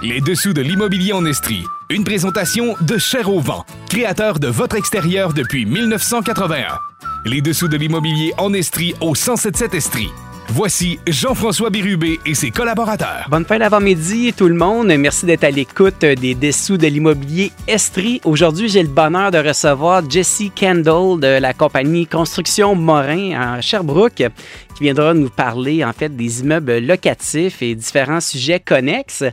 Les dessous de l'immobilier en Estrie. Une présentation de Cher au créateur de votre extérieur depuis 1981. Les dessous de l'immobilier en Estrie au 1077 Estrie. Voici Jean-François Bérubé et ses collaborateurs. Bonne fin d'avant-midi tout le monde. Merci d'être à l'écoute des dessous de l'immobilier Estrie. Aujourd'hui, j'ai le bonheur de recevoir Jessie Kendall de la compagnie Construction Morin à Sherbrooke qui viendra nous parler en fait des immeubles locatifs et différents sujets connexes.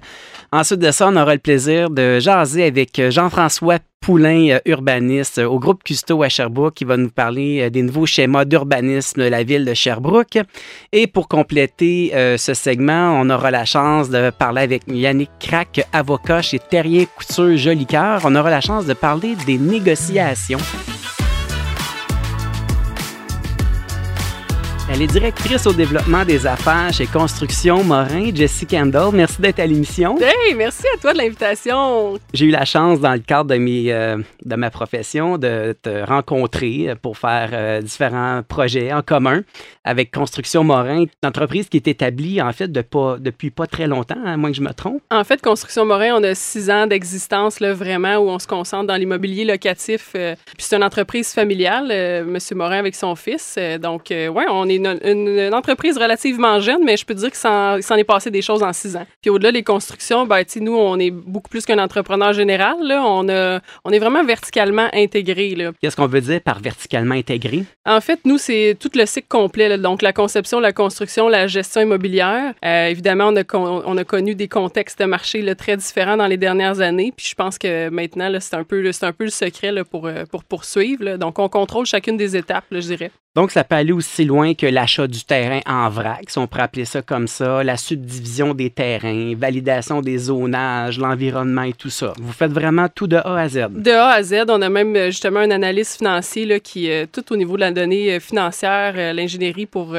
Ensuite de ça, on aura le plaisir de jaser avec Jean-François Poulain, euh, urbaniste au groupe Custo à Sherbrooke, qui va nous parler euh, des nouveaux schémas d'urbanisme de la ville de Sherbrooke. Et pour compléter euh, ce segment, on aura la chance de parler avec Yannick Crac, avocat chez Terrien Couture Jolicoeur. On aura la chance de parler des négociations. Elle est directrice au développement des affaires chez Construction Morin, Jessie Kendall. Merci d'être à l'émission. Hey, merci à toi de l'invitation. J'ai eu la chance, dans le cadre de, mes, euh, de ma profession, de te rencontrer pour faire euh, différents projets en commun avec Construction Morin, une entreprise qui est établie, en fait, de pas, depuis pas très longtemps, à moins que je me trompe. En fait, Construction Morin, on a six ans d'existence, là, vraiment, où on se concentre dans l'immobilier locatif. euh, puis c'est une entreprise familiale, Monsieur Morin avec son fils. Donc, ouais, on est une, une- une entreprise relativement jeune, mais je peux dire qu'il s'en, est passé des choses en six ans. Puis au-delà des constructions, ben, nous, on est beaucoup plus qu'un entrepreneur général. Là. On, a, on est vraiment verticalement intégré. Là. Qu'est-ce qu'on veut dire par verticalement intégré? En fait, nous, c'est tout le cycle complet. là. Donc, la conception, la construction, la gestion immobilière. Euh, évidemment, on a, con- on a connu des contextes de marché là, très différents dans les dernières années. Puis, je pense que maintenant, là, c'est un peu, un peu le secret là, pour, euh, pour poursuivre. là. Donc, on contrôle chacune des étapes, là, je dirais. Donc, ça peut aller aussi loin que l'achat du terrain en vrac, si on pourrait appeler ça comme ça, la subdivision des terrains, validation des zonages, l'environnement et tout ça. Vous faites vraiment tout de A à Z. De A à Z, on a même euh, justement un analyste financier là, qui, euh, tout au niveau de la donnée euh, financière, euh, l'ingénierie pour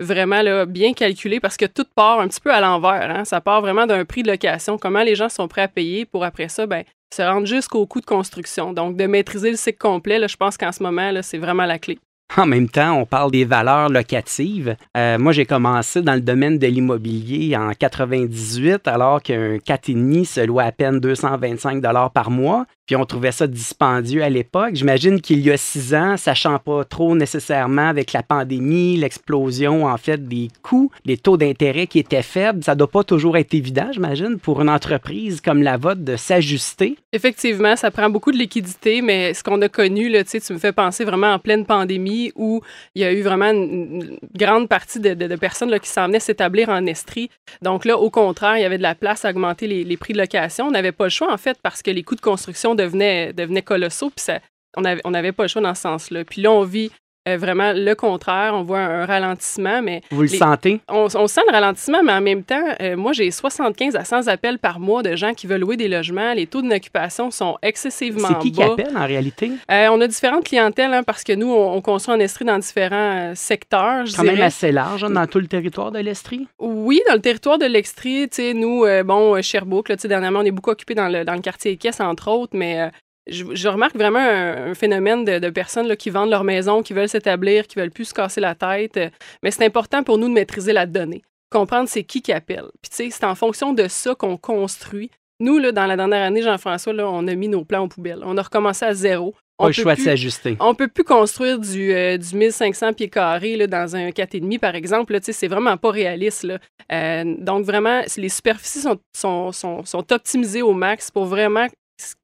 vraiment bien calculer parce que tout part un petit peu à l'envers. hein. Ça part vraiment d'un prix de location, comment les gens sont prêts à payer pour après ça, ben, se rendre jusqu'au coût de construction. Donc, de maîtriser le cycle complet, je pense qu'en ce moment, c'est vraiment la clé. En même temps, on parle des valeurs locatives. Euh, moi, j'ai commencé dans le domaine de l'immobilier en 98, alors qu'un 4,5 se loue à peine 225 par mois. Puis on trouvait ça dispendieux à l'époque. J'imagine qu'il y a six ans, sachant pas trop nécessairement avec la pandémie, l'explosion en fait des coûts, les taux d'intérêt qui étaient faibles, ça doit pas toujours être évident, j'imagine, pour une entreprise comme la vôtre de s'ajuster. Effectivement, ça prend beaucoup de liquidité, mais ce qu'on a connu, là, tu me fais penser vraiment en pleine pandémie où il y a eu vraiment une, grande partie de personnes là, qui s'en venaient s'établir en Estrie. Donc là, au contraire, il y avait de la place à augmenter les, les prix de location. On n'avait pas le choix, en fait, parce que les coûts de construction devenaient, devenaient colossaux, puis ça, on n'avait on avait pas le choix dans ce sens-là. Puis là, on vit euh, vraiment le contraire. On voit un, ralentissement, mais Vous le sentez? on, on sent le ralentissement, mais en même temps, euh, moi, j'ai 75 à 100 appels par mois de gens qui veulent louer des logements. Les taux d'occupation sont excessivement C'est qui qui bas. appelle en réalité? Euh, on a différentes clientèles hein, parce que nous, on, on construit en Estrie dans différents secteurs. Quand même assez large hein, dans tout le territoire de l'Estrie? Oui, dans le territoire de l'Extrie, tu sais, nous, bon, Sherbrooke, là, tu sais, dernièrement, on est beaucoup occupé dans le, dans le quartier Équesse, entre autres, mais je, je remarque vraiment un, un phénomène de, de personnes là, qui vendent leur maison, qui veulent s'établir, qui veulent plus se casser la tête. mais c'est important pour nous de maîtriser la donnée, comprendre c'est qui qui appelle. Puis, tu sais, c'est en fonction de ça qu'on construit. Nous, là, dans la dernière année, Jean-François, là, on a mis nos plans aux poubelles. On a recommencé à zéro. Pas On le peut choix de plus- s'ajuster. on peut plus construire du, euh, du 1500 pieds carrés là, dans un 4,5 par exemple. là, tu sais, C'est vraiment pas réaliste. Là. Euh, donc, vraiment, les superficies sont, sont, sont, sont optimisées au max pour vraiment.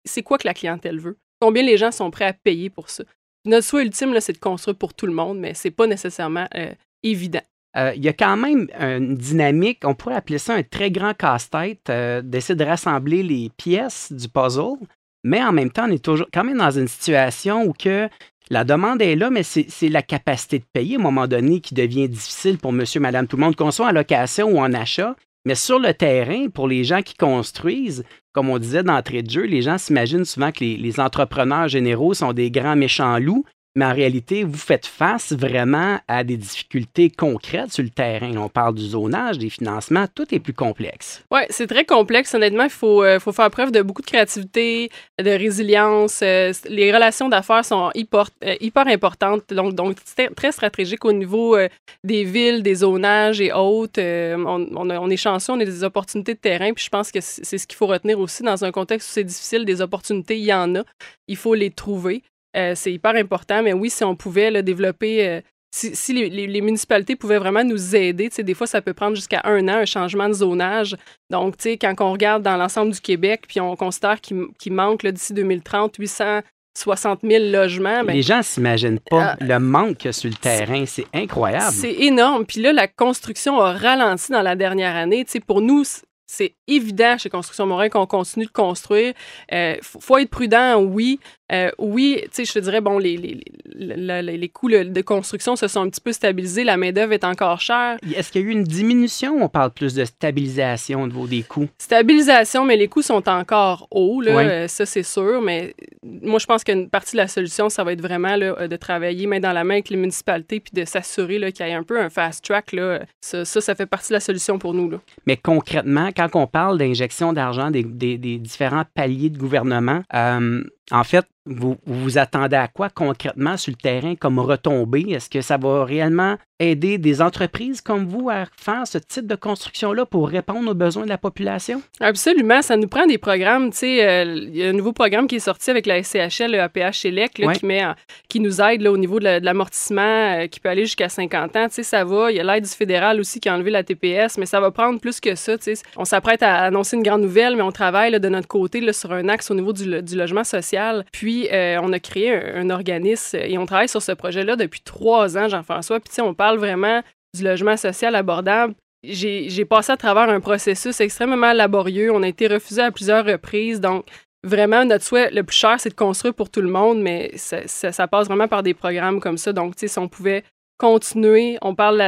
C'est quoi que la clientèle veut? Combien les gens sont prêts à payer pour ça? Notre souhait ultime, c'est de construire pour tout le monde, mais c'est pas nécessairement euh, évident. Euh, Il y a quand même une dynamique, on pourrait appeler ça un très grand casse-tête, euh, d'essayer de rassembler les pièces du puzzle, mais en même temps, on est toujours quand même dans une situation où que la demande est là, mais c'est la capacité de payer à un moment donné qui devient difficile pour monsieur, madame, tout le monde, qu'on soit en location ou en achat. Mais sur le terrain, pour les gens qui construisent, comme on disait d'entrée de jeu, les gens s'imaginent souvent que les, les entrepreneurs généraux sont des grands méchants loups mais en réalité, vous faites face vraiment à des difficultés concrètes sur le terrain. On parle du zonage, des financements, tout est plus complexe. Oui, c'est très complexe. Honnêtement, il faut, euh, faut faire preuve de beaucoup de créativité, de résilience. Euh, les relations d'affaires sont hyper, euh, hyper importantes, donc, donc très stratégique au niveau des villes, des zonages et autres. On, est chanceux, on a des opportunités de terrain, puis je pense que c'est ce qu'il faut retenir aussi dans un contexte où c'est difficile, des opportunités, il y en a. Il faut les trouver. Euh, c'est hyper important, mais oui, si on pouvait le développer, euh, si, les, municipalités pouvaient vraiment nous aider, des fois, ça peut prendre jusqu'à un an, un changement de zonage. Donc, quand on regarde dans l'ensemble du Québec, puis on considère qu'il manque d'ici 2030 860 000 logements. Ben les gens ne s'imaginent pas euh, le manque sur le terrain. C'est incroyable. C'est énorme. Puis là, la construction a ralenti dans la dernière année. pour nous, c'est évident chez Construction Morin qu'on continue de construire. Il euh, faut, être prudent, oui. Euh, oui, tu sais, je te dirais, bon, les, les, les, les coûts de construction se sont un petit peu stabilisés. La main-d'œuvre est encore chère. Est-ce qu'il y a eu une diminution? On parle plus de stabilisation au niveau des coûts? Stabilisation, mais les coûts sont encore hauts, là, euh, ça, c'est sûr. Mais moi, je pense qu'une partie de la solution, ça va être vraiment là, de travailler main dans la main avec les municipalités puis de s'assurer qu'il y ait un peu un fast track. Là. Ça, ça, ça, fait partie de la solution pour nous. Là. Mais concrètement, quand on parle d'injection d'argent des, différents paliers de gouvernement, euh, en fait, vous, vous attendez à quoi concrètement sur le terrain comme retombée? Est-ce que ça va réellement aider des entreprises comme vous à faire ce type de construction-là pour répondre aux besoins de la population? Absolument. Ça nous prend des programmes. Tu sais, euh, il y a un nouveau programme qui est sorti avec la SCHL, le APH qui, met qui nous aide là, au niveau de l'amortissement, euh, qui peut aller jusqu'à 50 ans. Tu sais, ça va. Il y a l'aide du fédéral aussi qui a enlevé la TPS, mais ça va prendre plus que ça. Tu sais. On s'apprête à annoncer une grande nouvelle, mais on travaille de notre côté là, sur un axe au niveau du, du logement social. Puis, euh, on a créé un, organisme et on travaille sur ce projet-là depuis trois ans, Jean-François. Puis, on parle vraiment du logement social abordable. J'ai passé à travers un processus extrêmement laborieux. On a été refusé à plusieurs reprises. Donc, vraiment, notre souhait le plus cher, c'est de construire pour tout le monde, mais ça, passe vraiment par des programmes comme ça. Donc, si on pouvait continuer, on parle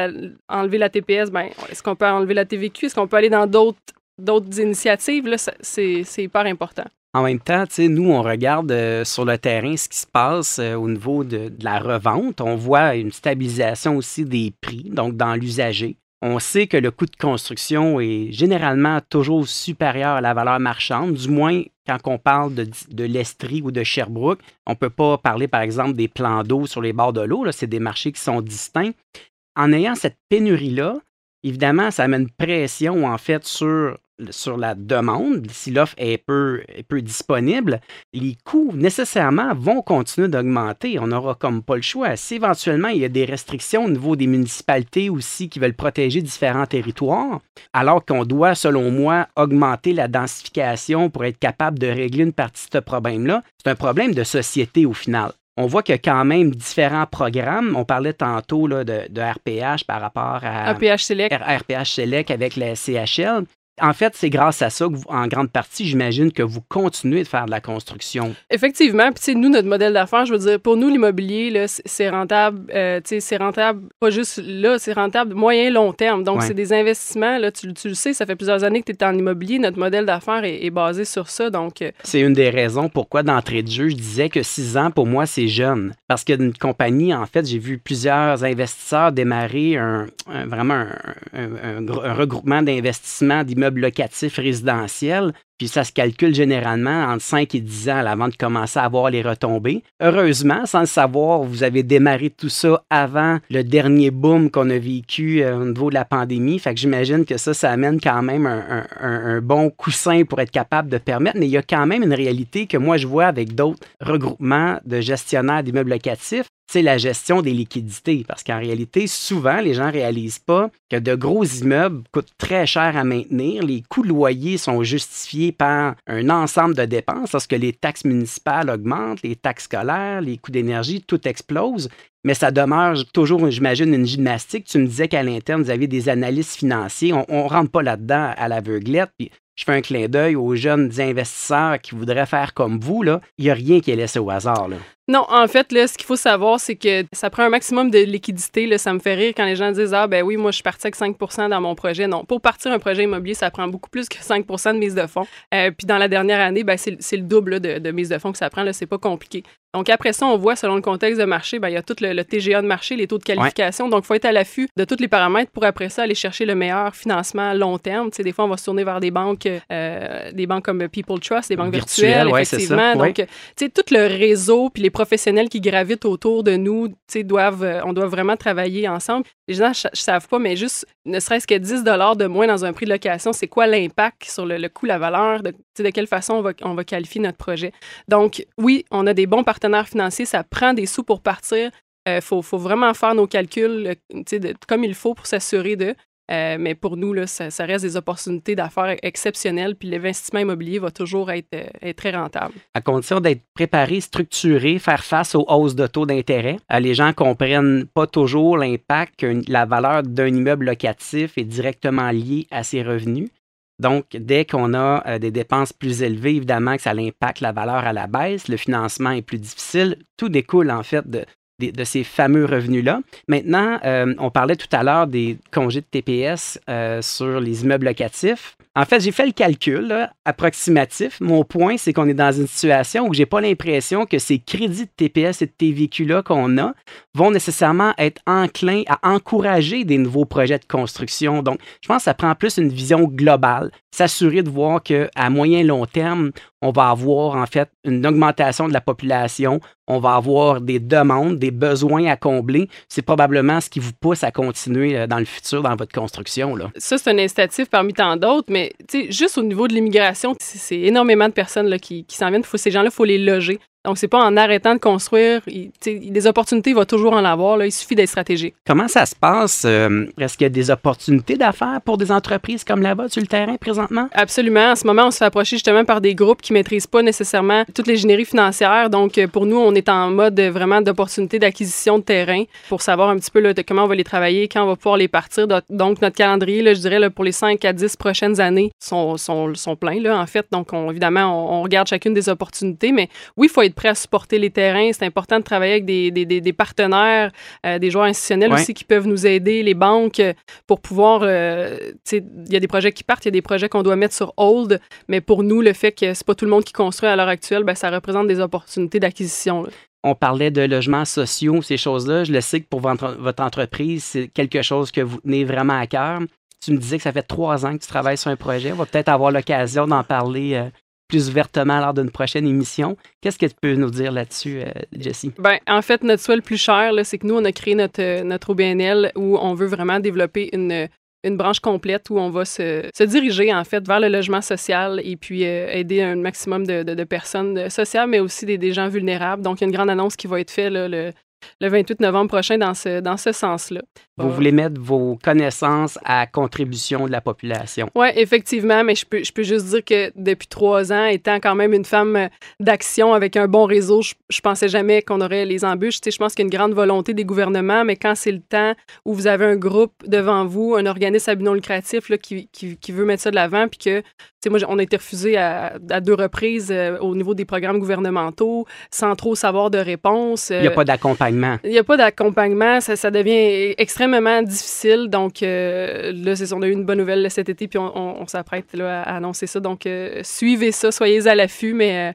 d'enlever la TPS, ben, est-ce qu'on peut enlever la TVQ? Est-ce qu'on peut aller dans d'autres initiatives? C'est hyper important. En même temps, nous, on regarde euh, sur le terrain ce qui se passe euh, au niveau de, la revente. On voit une stabilisation aussi des prix, donc dans l'usager. On sait que le coût de construction est généralement toujours supérieur à la valeur marchande, du moins quand on parle de, l'Estrie ou de Sherbrooke. On ne peut pas parler, par exemple, des plans d'eau sur les bords de l'eau. C'est des marchés qui sont distincts. En ayant cette pénurie-là, évidemment, ça amène pression, en fait, sur sur la demande, si l'offre est peu, peu disponible, les coûts nécessairement vont continuer d'augmenter. On n'aura comme pas le choix. Si éventuellement il y a des restrictions au niveau des municipalités aussi qui veulent protéger différents territoires, alors qu'on doit, selon moi, augmenter la densification pour être capable de régler une partie de ce problème-là, c'est un problème de société au final on voit qu'il y a quand même différents programmes. On parlait tantôt là, de, de, RPH par rapport à RPH Select. RPH Select avec la CHL en fait, c'est grâce à ça que, en grande partie, j'imagine que vous continuez de faire de la construction. Effectivement. Puis, nous, notre modèle d'affaires, je veux dire, pour nous, l'immobilier, c'est rentable. Euh, c'est rentable, pas juste là, c'est rentable moyen, long terme. Donc, c'est des investissements. Là, tu, le sais, ça fait plusieurs années que tu es en immobilier. Notre modèle d'affaires est, basé sur ça. Donc, euh, c'est une des raisons pourquoi, d'entrée de jeu, je disais que six ans, pour moi, c'est jeune. Parce qu'une compagnie, en fait, j'ai vu plusieurs investisseurs démarrer un, vraiment un, un regroupement d'investissements d'immeubles locatif résidentiel, puis ça se calcule généralement entre 5 et 10 ans avant de commencer à avoir les retombées. Heureusement, sans le savoir, vous avez démarré tout ça avant le dernier boom qu'on a vécu euh, au niveau de la pandémie. Fait que j'imagine que ça, ça amène quand même un, un, bon coussin pour être capable de permettre. Mais il y a quand même une réalité que moi, je vois avec d'autres regroupements de gestionnaires d'immeubles locatifs c'est la gestion des liquidités. Parce qu'en réalité, souvent, les gens ne réalisent pas que de gros immeubles coûtent très cher à maintenir. Les coûts de loyer sont justifiés par un ensemble de dépenses. Lorsque les taxes municipales augmentent, les taxes scolaires, les coûts d'énergie, tout explose. Mais ça demeure toujours, j'imagine, une gymnastique. Tu me disais qu'à l'interne, vous avez des analystes financiers. On ne rentre pas là-dedans à l'aveuglette. Je fais un clin d'œil aux jeunes investisseurs qui voudraient faire comme vous, là, il n'y a rien qui est laissé au hasard. Là. Non, en fait, là, ce qu'il faut savoir, c'est que ça prend un maximum de liquidité. Là. Ça me fait rire quand les gens disent Ah, ben oui, moi, je suis parti avec 5 dans mon projet. Non, pour partir un projet immobilier, ça prend beaucoup plus que 5 de mise de fonds. Euh, puis dans la dernière année, ben, c'est le double de, mise de fonds que ça prend. C'est pas compliqué. Donc après ça, on voit selon le contexte de marché, ben, il y a tout le, TGA de marché, les taux de qualification. Donc il faut être à l'affût de tous les paramètres pour après ça aller chercher le meilleur financement à long terme. Tu sais, des fois, on va se tourner vers des banques, euh, des banques comme People Trust, des banques virtuelles, effectivement. Donc, tu sais, tout le réseau puis les professionnels qui gravitent autour de nous, tu sais, doivent, euh, on doit vraiment travailler ensemble. Les gens ne savent pas, mais juste ne serait-ce que 10 de moins dans un prix de location, c'est quoi l'impact sur le, coût, la valeur, de, quelle façon on va, qualifier notre projet? Donc oui, on a des bons partenaires partenaire financier, ça prend des sous pour partir. Il euh, faut, vraiment faire nos calculs comme il faut pour s'assurer de. Euh, mais pour nous, ça, reste des opportunités d'affaires exceptionnelles, puis l'investissement immobilier va toujours être, euh, être, très rentable. À condition d'être préparé, structuré, faire face aux hausses de taux d'intérêt. les gens comprennent pas toujours l'impact que la valeur d'un immeuble locatif est directement liée à ses revenus. Donc, dès qu'on a euh, des dépenses plus élevées, évidemment que ça impacte la valeur à la baisse, le financement est plus difficile. Tout découle en fait de, de, ces fameux revenus-là. Maintenant, euh, on parlait tout à l'heure des congés de TPS euh, sur les immeubles locatifs. En fait, j'ai fait le calcul approximatif. Mon point, c'est qu'on est dans une situation où j'ai pas l'impression que ces crédits de TPS et de TVQ-là qu'on a vont nécessairement être enclins à encourager des nouveaux projets de construction. Donc, je pense que ça prend plus une vision globale, s'assurer de voir qu'à moyen long terme, on va avoir en fait une augmentation de la population, on va avoir des demandes, des besoins à combler. C'est probablement ce qui vous pousse à continuer euh, dans le futur dans votre construction. Là. Ça, c'est un incitatif parmi tant d'autres, mais juste au niveau de l'immigration, c'est énormément de personnes là, qui, s'en viennent. Faut, ces gens-là, il faut les loger. Donc, c'est pas en arrêtant de construire. des opportunités, il va toujours en avoir. Là, il suffit d'être stratégique. Comment ça se passe? Euh, est-ce qu'il y a des opportunités d'affaires pour des entreprises comme là-bas sur le terrain présentement? Absolument. En ce moment, on se fait approcher justement par des groupes qui maîtrisent pas nécessairement toute l'ingénierie financière. Donc, euh, pour nous, on est en mode vraiment d'opportunités d'acquisition de terrain pour savoir un petit peu là, de comment on va les travailler, quand on va pouvoir les partir. Donc, notre calendrier, là, je dirais, pour les 5 à 10 prochaines années, sont, sont, sont pleins, là, en fait. Donc, on, évidemment, on, regarde chacune des opportunités. Mais oui, il faut être prêt à supporter les terrains. C'est important de travailler avec des, des, des, partenaires, euh, des joueurs institutionnels aussi qui peuvent nous aider, les banques, euh, pour pouvoir. Euh, il y a des projets qui partent, il y a des projets qu'on doit mettre sur hold, mais pour nous, le fait que c'est pas tout le monde qui construit à l'heure actuelle, ben, ça représente des opportunités d'acquisition. On parlait de logements sociaux, ces choses-là. Je le sais que pour votre, votre entreprise, c'est quelque chose que vous tenez vraiment à cœur. Tu me disais que ça fait trois ans que tu travailles sur un projet. On va peut-être avoir l'occasion d'en parler plus ouvertement lors d'une prochaine émission. Qu'est-ce que tu peux nous dire là-dessus, euh, Jessie? Ben, en fait, notre souhait le plus cher, c'est que nous, on a créé notre, euh, notre OBNL où on veut vraiment développer une, une branche complète où on va se, se, diriger, en fait, vers le logement social et puis euh, aider un maximum de, de, personnes sociales, mais aussi des, des, gens vulnérables. Donc, il y a une grande annonce qui va être faite le, le 28 novembre prochain dans ce, dans ce sens-là. Vous voulez mettre vos connaissances à contribution de la population. Oui, effectivement, mais je peux, je peux juste dire que depuis trois ans, étant quand même une femme d'action avec un bon réseau, je, ne pensais jamais qu'on aurait les embûches. Tu sais, je pense qu'il y a une grande volonté des gouvernements, mais quand c'est le temps où vous avez un groupe devant vous, un organisme à but non lucratif là, qui, qui, qui, veut mettre ça de l'avant, puis que, tu sais, moi, on a été refusé à, à deux reprises euh, au niveau des programmes gouvernementaux, sans trop savoir de réponse. Il n'y a pas d'accompagnement il n'y a pas d'accompagnement. Ça, ça, devient extrêmement difficile. Donc, euh, là, c'est on a eu une bonne nouvelle cet été, puis on, s'apprête à, annoncer ça. Donc, euh, suivez ça, soyez à l'affût, mais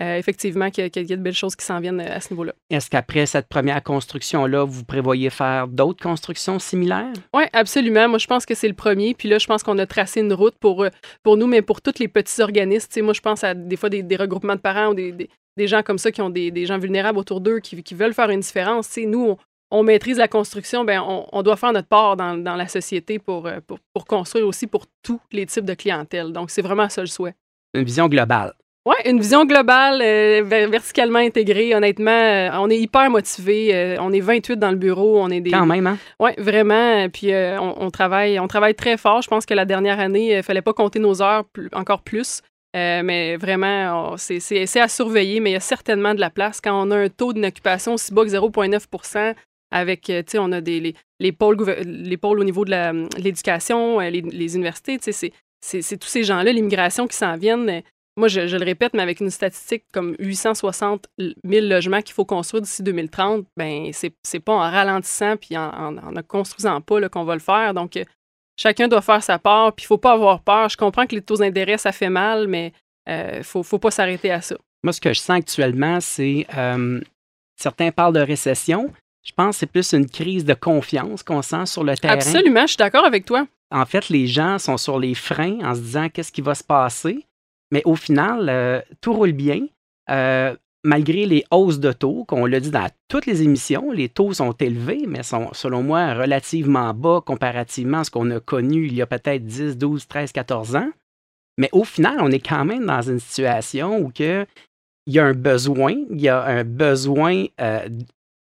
euh, effectivement, qu'il y, a de belles choses qui s'en viennent à ce niveau-là. Est-ce qu'après cette première construction-là, vous prévoyez faire d'autres constructions similaires? Oui, absolument. Moi, je pense que c'est le premier. Puis là, je pense qu'on a tracé une route pour, pour nous, mais pour tous les petits organismes. moi, je pense à des fois des, regroupements de parents ou des, des gens comme ça qui ont des, gens vulnérables autour d'eux, qui, veulent faire une différence. T'sais, nous, on, maîtrise la construction, ben on, doit faire notre part dans, la société euh, pour, pour, construire aussi pour tous les types de clientèle. Donc, c'est vraiment ça le souhait. Une vision globale. Oui, une vision globale, euh, verticalement intégrée. Honnêtement, euh, on est hyper motivés. on est 28 dans le bureau. On est des... Quand même, hein? Oui, vraiment. Puis on, travaille, on travaille très fort. Je pense que la dernière année, il ne fallait pas compter nos heures encore plus. Euh, mais vraiment, c'est à surveiller, mais il y a certainement de la place. Quand on a un taux d'inoccupation aussi bas que 0,9 avec, euh, tu sais, on a des, les, les, pôles, les pôles au niveau de l'éducation, euh, les, universités, tu sais, c'est tous ces gens-là, l'immigration qui s'en viennent. Moi, je, le répète, mais avec une statistique comme 860 000 logements qu'il faut construire d'ici 2030, ben c'est pas en ralentissant puis en, ne construisant pas qu'on va le faire. Donc, chacun doit faire sa part, puis il faut pas avoir peur. Je comprends que les taux d'intérêt, ça fait mal, mais il euh, faut, faut pas s'arrêter à ça. Moi, ce que je sens actuellement, c'est euh, certains parlent de récession. Je pense que c'est plus une crise de confiance qu'on sent sur le terrain. Absolument, je suis d'accord avec toi. En fait, les gens sont sur les freins en se disant qu'est-ce qui va se passer? Mais au final, euh, tout roule bien. Malgré les hausses de taux, qu'on l'a dit dans toutes les émissions, les taux sont élevés, mais sont, selon moi, relativement bas comparativement à ce qu'on a connu il y a peut-être 10, 12, 13, 14 ans. Mais au final, on est quand même dans une situation où que, il y a un besoin, il y a un besoin euh,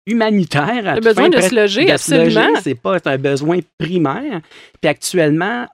humanitaire. Le besoin de se loger, absolument. C'est pas un besoin primaire. Puis actuellement,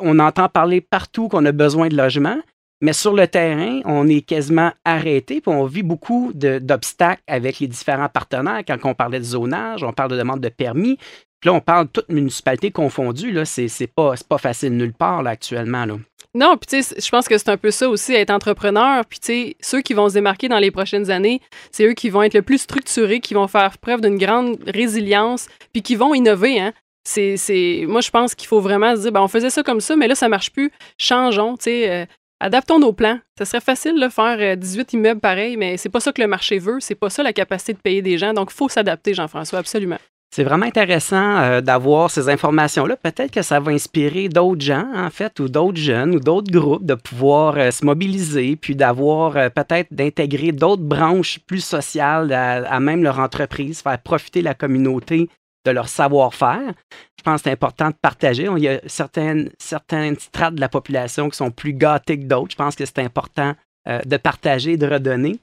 on entend parler partout qu'on a besoin de logement, mais sur le terrain, on est quasiment arrêté, puis on vit beaucoup d'obstacles avec les différents partenaires. Quand on parlait de zonage, on parle de demande de permis. Puis là, on parle de toute municipalité confondue. Là, c'est, pas, pas facile nulle part actuellement. Non, puis tu sais, je pense que c'est un peu ça aussi, être entrepreneur. Puis tu sais, ceux qui vont se démarquer dans les prochaines années, c'est eux qui vont être le plus structurés, qui vont faire preuve d'une grande résilience, puis qui vont innover. Hein. C'est. Moi, je pense qu'il faut vraiment se dire, ben, on faisait ça comme ça, mais là, ça marche plus. Changeons, tu sais. Euh, adaptons nos plans. Ça serait facile de faire 18 euh, immeubles pareils, mais c'est pas ça que le marché veut. C'est pas ça la capacité de payer des gens. Donc, il faut s'adapter, Jean-François, absolument. C'est vraiment intéressant euh, d'avoir ces informations-là. Peut-être que ça va inspirer d'autres gens, en fait, ou d'autres jeunes, ou d'autres groupes de pouvoir euh, se mobiliser, puis d'avoir peut-être d'intégrer d'autres branches plus sociales à, même leur entreprise, faire profiter la communauté de leur savoir-faire. Je pense que c'est important de partager. Il y a certaines, certaines strates de la population qui sont plus gâtées que d'autres. Je pense que c'est important euh, de partager, de redonner.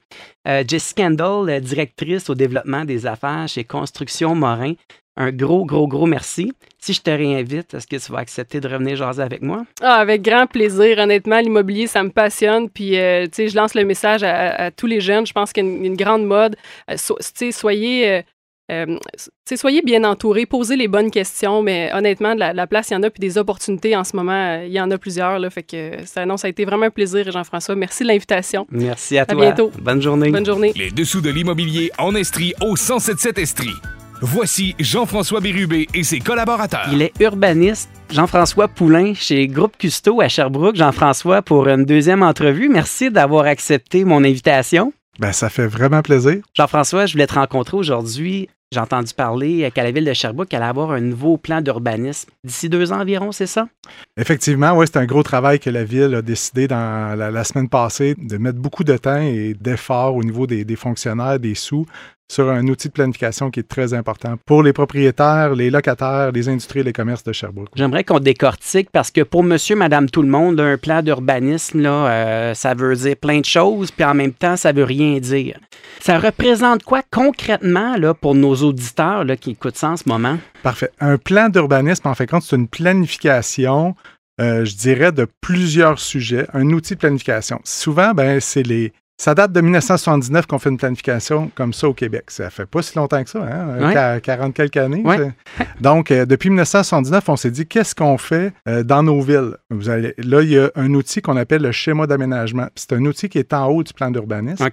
Euh, Jess Kendall, directrice au développement des affaires chez Construction Morin, un gros, gros, gros merci. Si je te réinvite, est-ce que tu vas accepter de revenir jaser avec moi? Ah, avec grand plaisir. Honnêtement, l'immobilier, ça me passionne. Puis, euh, tu sais, je lance le message à, tous les jeunes. Je pense qu'il y a une, grande mode. tu sais, soyez euh, soyez bien entourés, posez les bonnes questions, mais honnêtement, de la, place, il y en a, puis des opportunités en ce moment, euh, il y en a plusieurs. Là, fait que ça, non, ça a été vraiment un plaisir, Jean-François. Merci de l'invitation. Merci à, toi. À bientôt. Bonne journée. Bonne journée. Les dessous de l'immobilier en Estrie au 1077 Estrie. Voici Jean-François Bérubé et ses collaborateurs. Il est urbaniste. Jean-François Poulain chez Groupe Custo à Sherbrooke. Jean-François, pour une deuxième entrevue, merci d'avoir accepté mon invitation. Ben, ça fait vraiment plaisir. Jean-François, je voulais te rencontrer aujourd'hui j'ai entendu parler qu'à la ville de Sherbrooke, elle allait avoir un nouveau plan d'urbanisme d'ici deux ans environ, c'est ça? Effectivement, oui, c'est un gros travail que la ville a décidé dans la, semaine passée de mettre beaucoup de temps et d'efforts au niveau des, des fonctionnaires, des sous, sur un outil de planification qui est très important pour les propriétaires, les locataires, les industries et les commerces de Sherbrooke. J'aimerais qu'on décortique parce que pour monsieur, madame, tout le monde, un plan d'urbanisme, là, euh, ça veut dire plein de choses, puis en même temps, ça veut rien dire. Ça représente quoi concrètement là, pour nos auditeurs là, qui écoutent ça en ce moment? Parfait. Un plan d'urbanisme, en fait, compte, c'est une planification euh, je dirais, de plusieurs sujets, un outil de planification. Souvent, ben, c'est les, ça date de 1979 qu'on fait une planification comme ça au Québec. Ça fait pas si longtemps que ça, hein? 40 quelques années. Donc, euh, depuis 1979, on s'est dit qu'est-ce qu'on fait euh, dans nos villes? Vous allez, là, il y a un outil qu'on appelle le schéma d'aménagement. C'est un outil qui est en haut du plan d'urbanisme.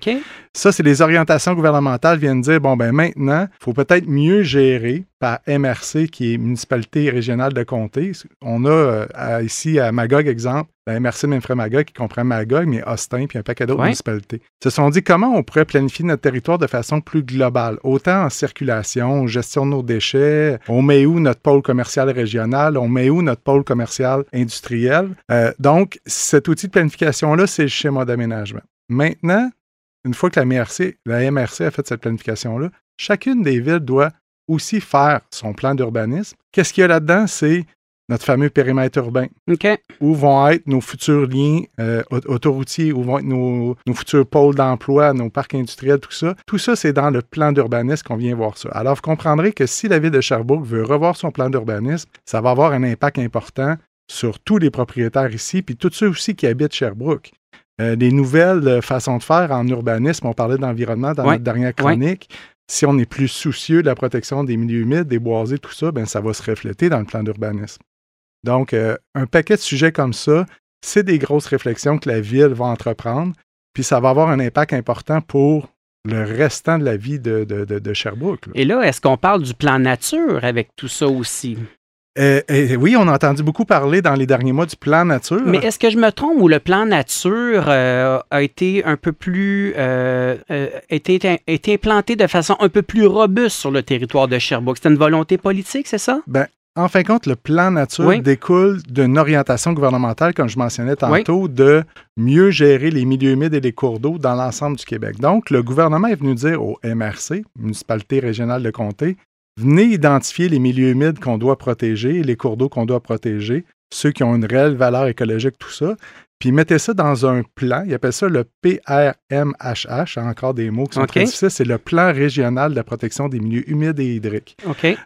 Ça, c'est les orientations gouvernementales viennent dire bon, ben maintenant, il faut peut-être mieux gérer par MRC, qui est municipalité régionale de comté. On a euh, ici à Magog, exemple, la MRC de Magog qui comprend Magog, mais Austin, puis un paquet d'autres municipalités. Se sont dit comment on pourrait planifier notre territoire de façon plus globale, autant en circulation, gestion de nos déchets, on met où notre pôle commercial régional, on met où notre pôle commercial industriel. Euh, donc, cet outil de planification-là, c'est le schéma d'aménagement. Maintenant, une fois que la MRC, la MRC a fait cette planification-là, chacune des villes doit aussi faire son plan d'urbanisme. Qu'est-ce qu'il y a là-dedans? C'est notre fameux périmètre urbain. Où vont être nos futurs liens euh, autoroutiers, où vont être nos, futurs pôles d'emploi, nos parcs industriels, tout ça. Tout ça, c'est dans le plan d'urbanisme qu'on vient voir ça. Alors, vous comprendrez que si la ville de Sherbrooke veut revoir son plan d'urbanisme, ça va avoir un impact important sur tous les propriétaires ici, puis tous ceux aussi qui habitent Sherbrooke. Euh, les nouvelles façons de faire en urbanisme, on parlait d'environnement dans notre dernière chronique. Si on est plus soucieux de la protection des milieux humides, des boisés, tout ça, ben, ça va se refléter dans le plan d'urbanisme. Donc, euh, un paquet de sujets comme ça c'est des grosses réflexions que la ville va entreprendre, puis ça va avoir un impact important pour le restant de la vie de, de, de, de Sherbrooke. là. Et là, est-ce qu'on parle du plan nature avec tout ça aussi? Euh, euh, oui, on a entendu beaucoup parler dans les derniers mois du plan nature. Mais est-ce que je me trompe ou le plan nature euh, a été un peu plus euh, été, été implanté de façon un peu plus robuste sur le territoire de Sherbrooke? C'était une volonté politique, c'est ça? Ben, en fin de compte, le plan nature Oui. découle d'une orientation gouvernementale, comme je mentionnais tantôt, de mieux gérer les milieux humides et les cours d'eau dans l'ensemble du Québec. Donc, le gouvernement est venu dire au MRC, Municipalité régionale de comté, venez identifier les milieux humides qu'on doit protéger et les cours d'eau qu'on doit protéger, ceux qui ont une réelle valeur écologique, tout ça. Puis mettez ça dans un plan, ils appellent ça le PRMHH, encore des mots qui sont OK. très difficiles, c'est le plan régional de la protection des milieux humides et hydriques.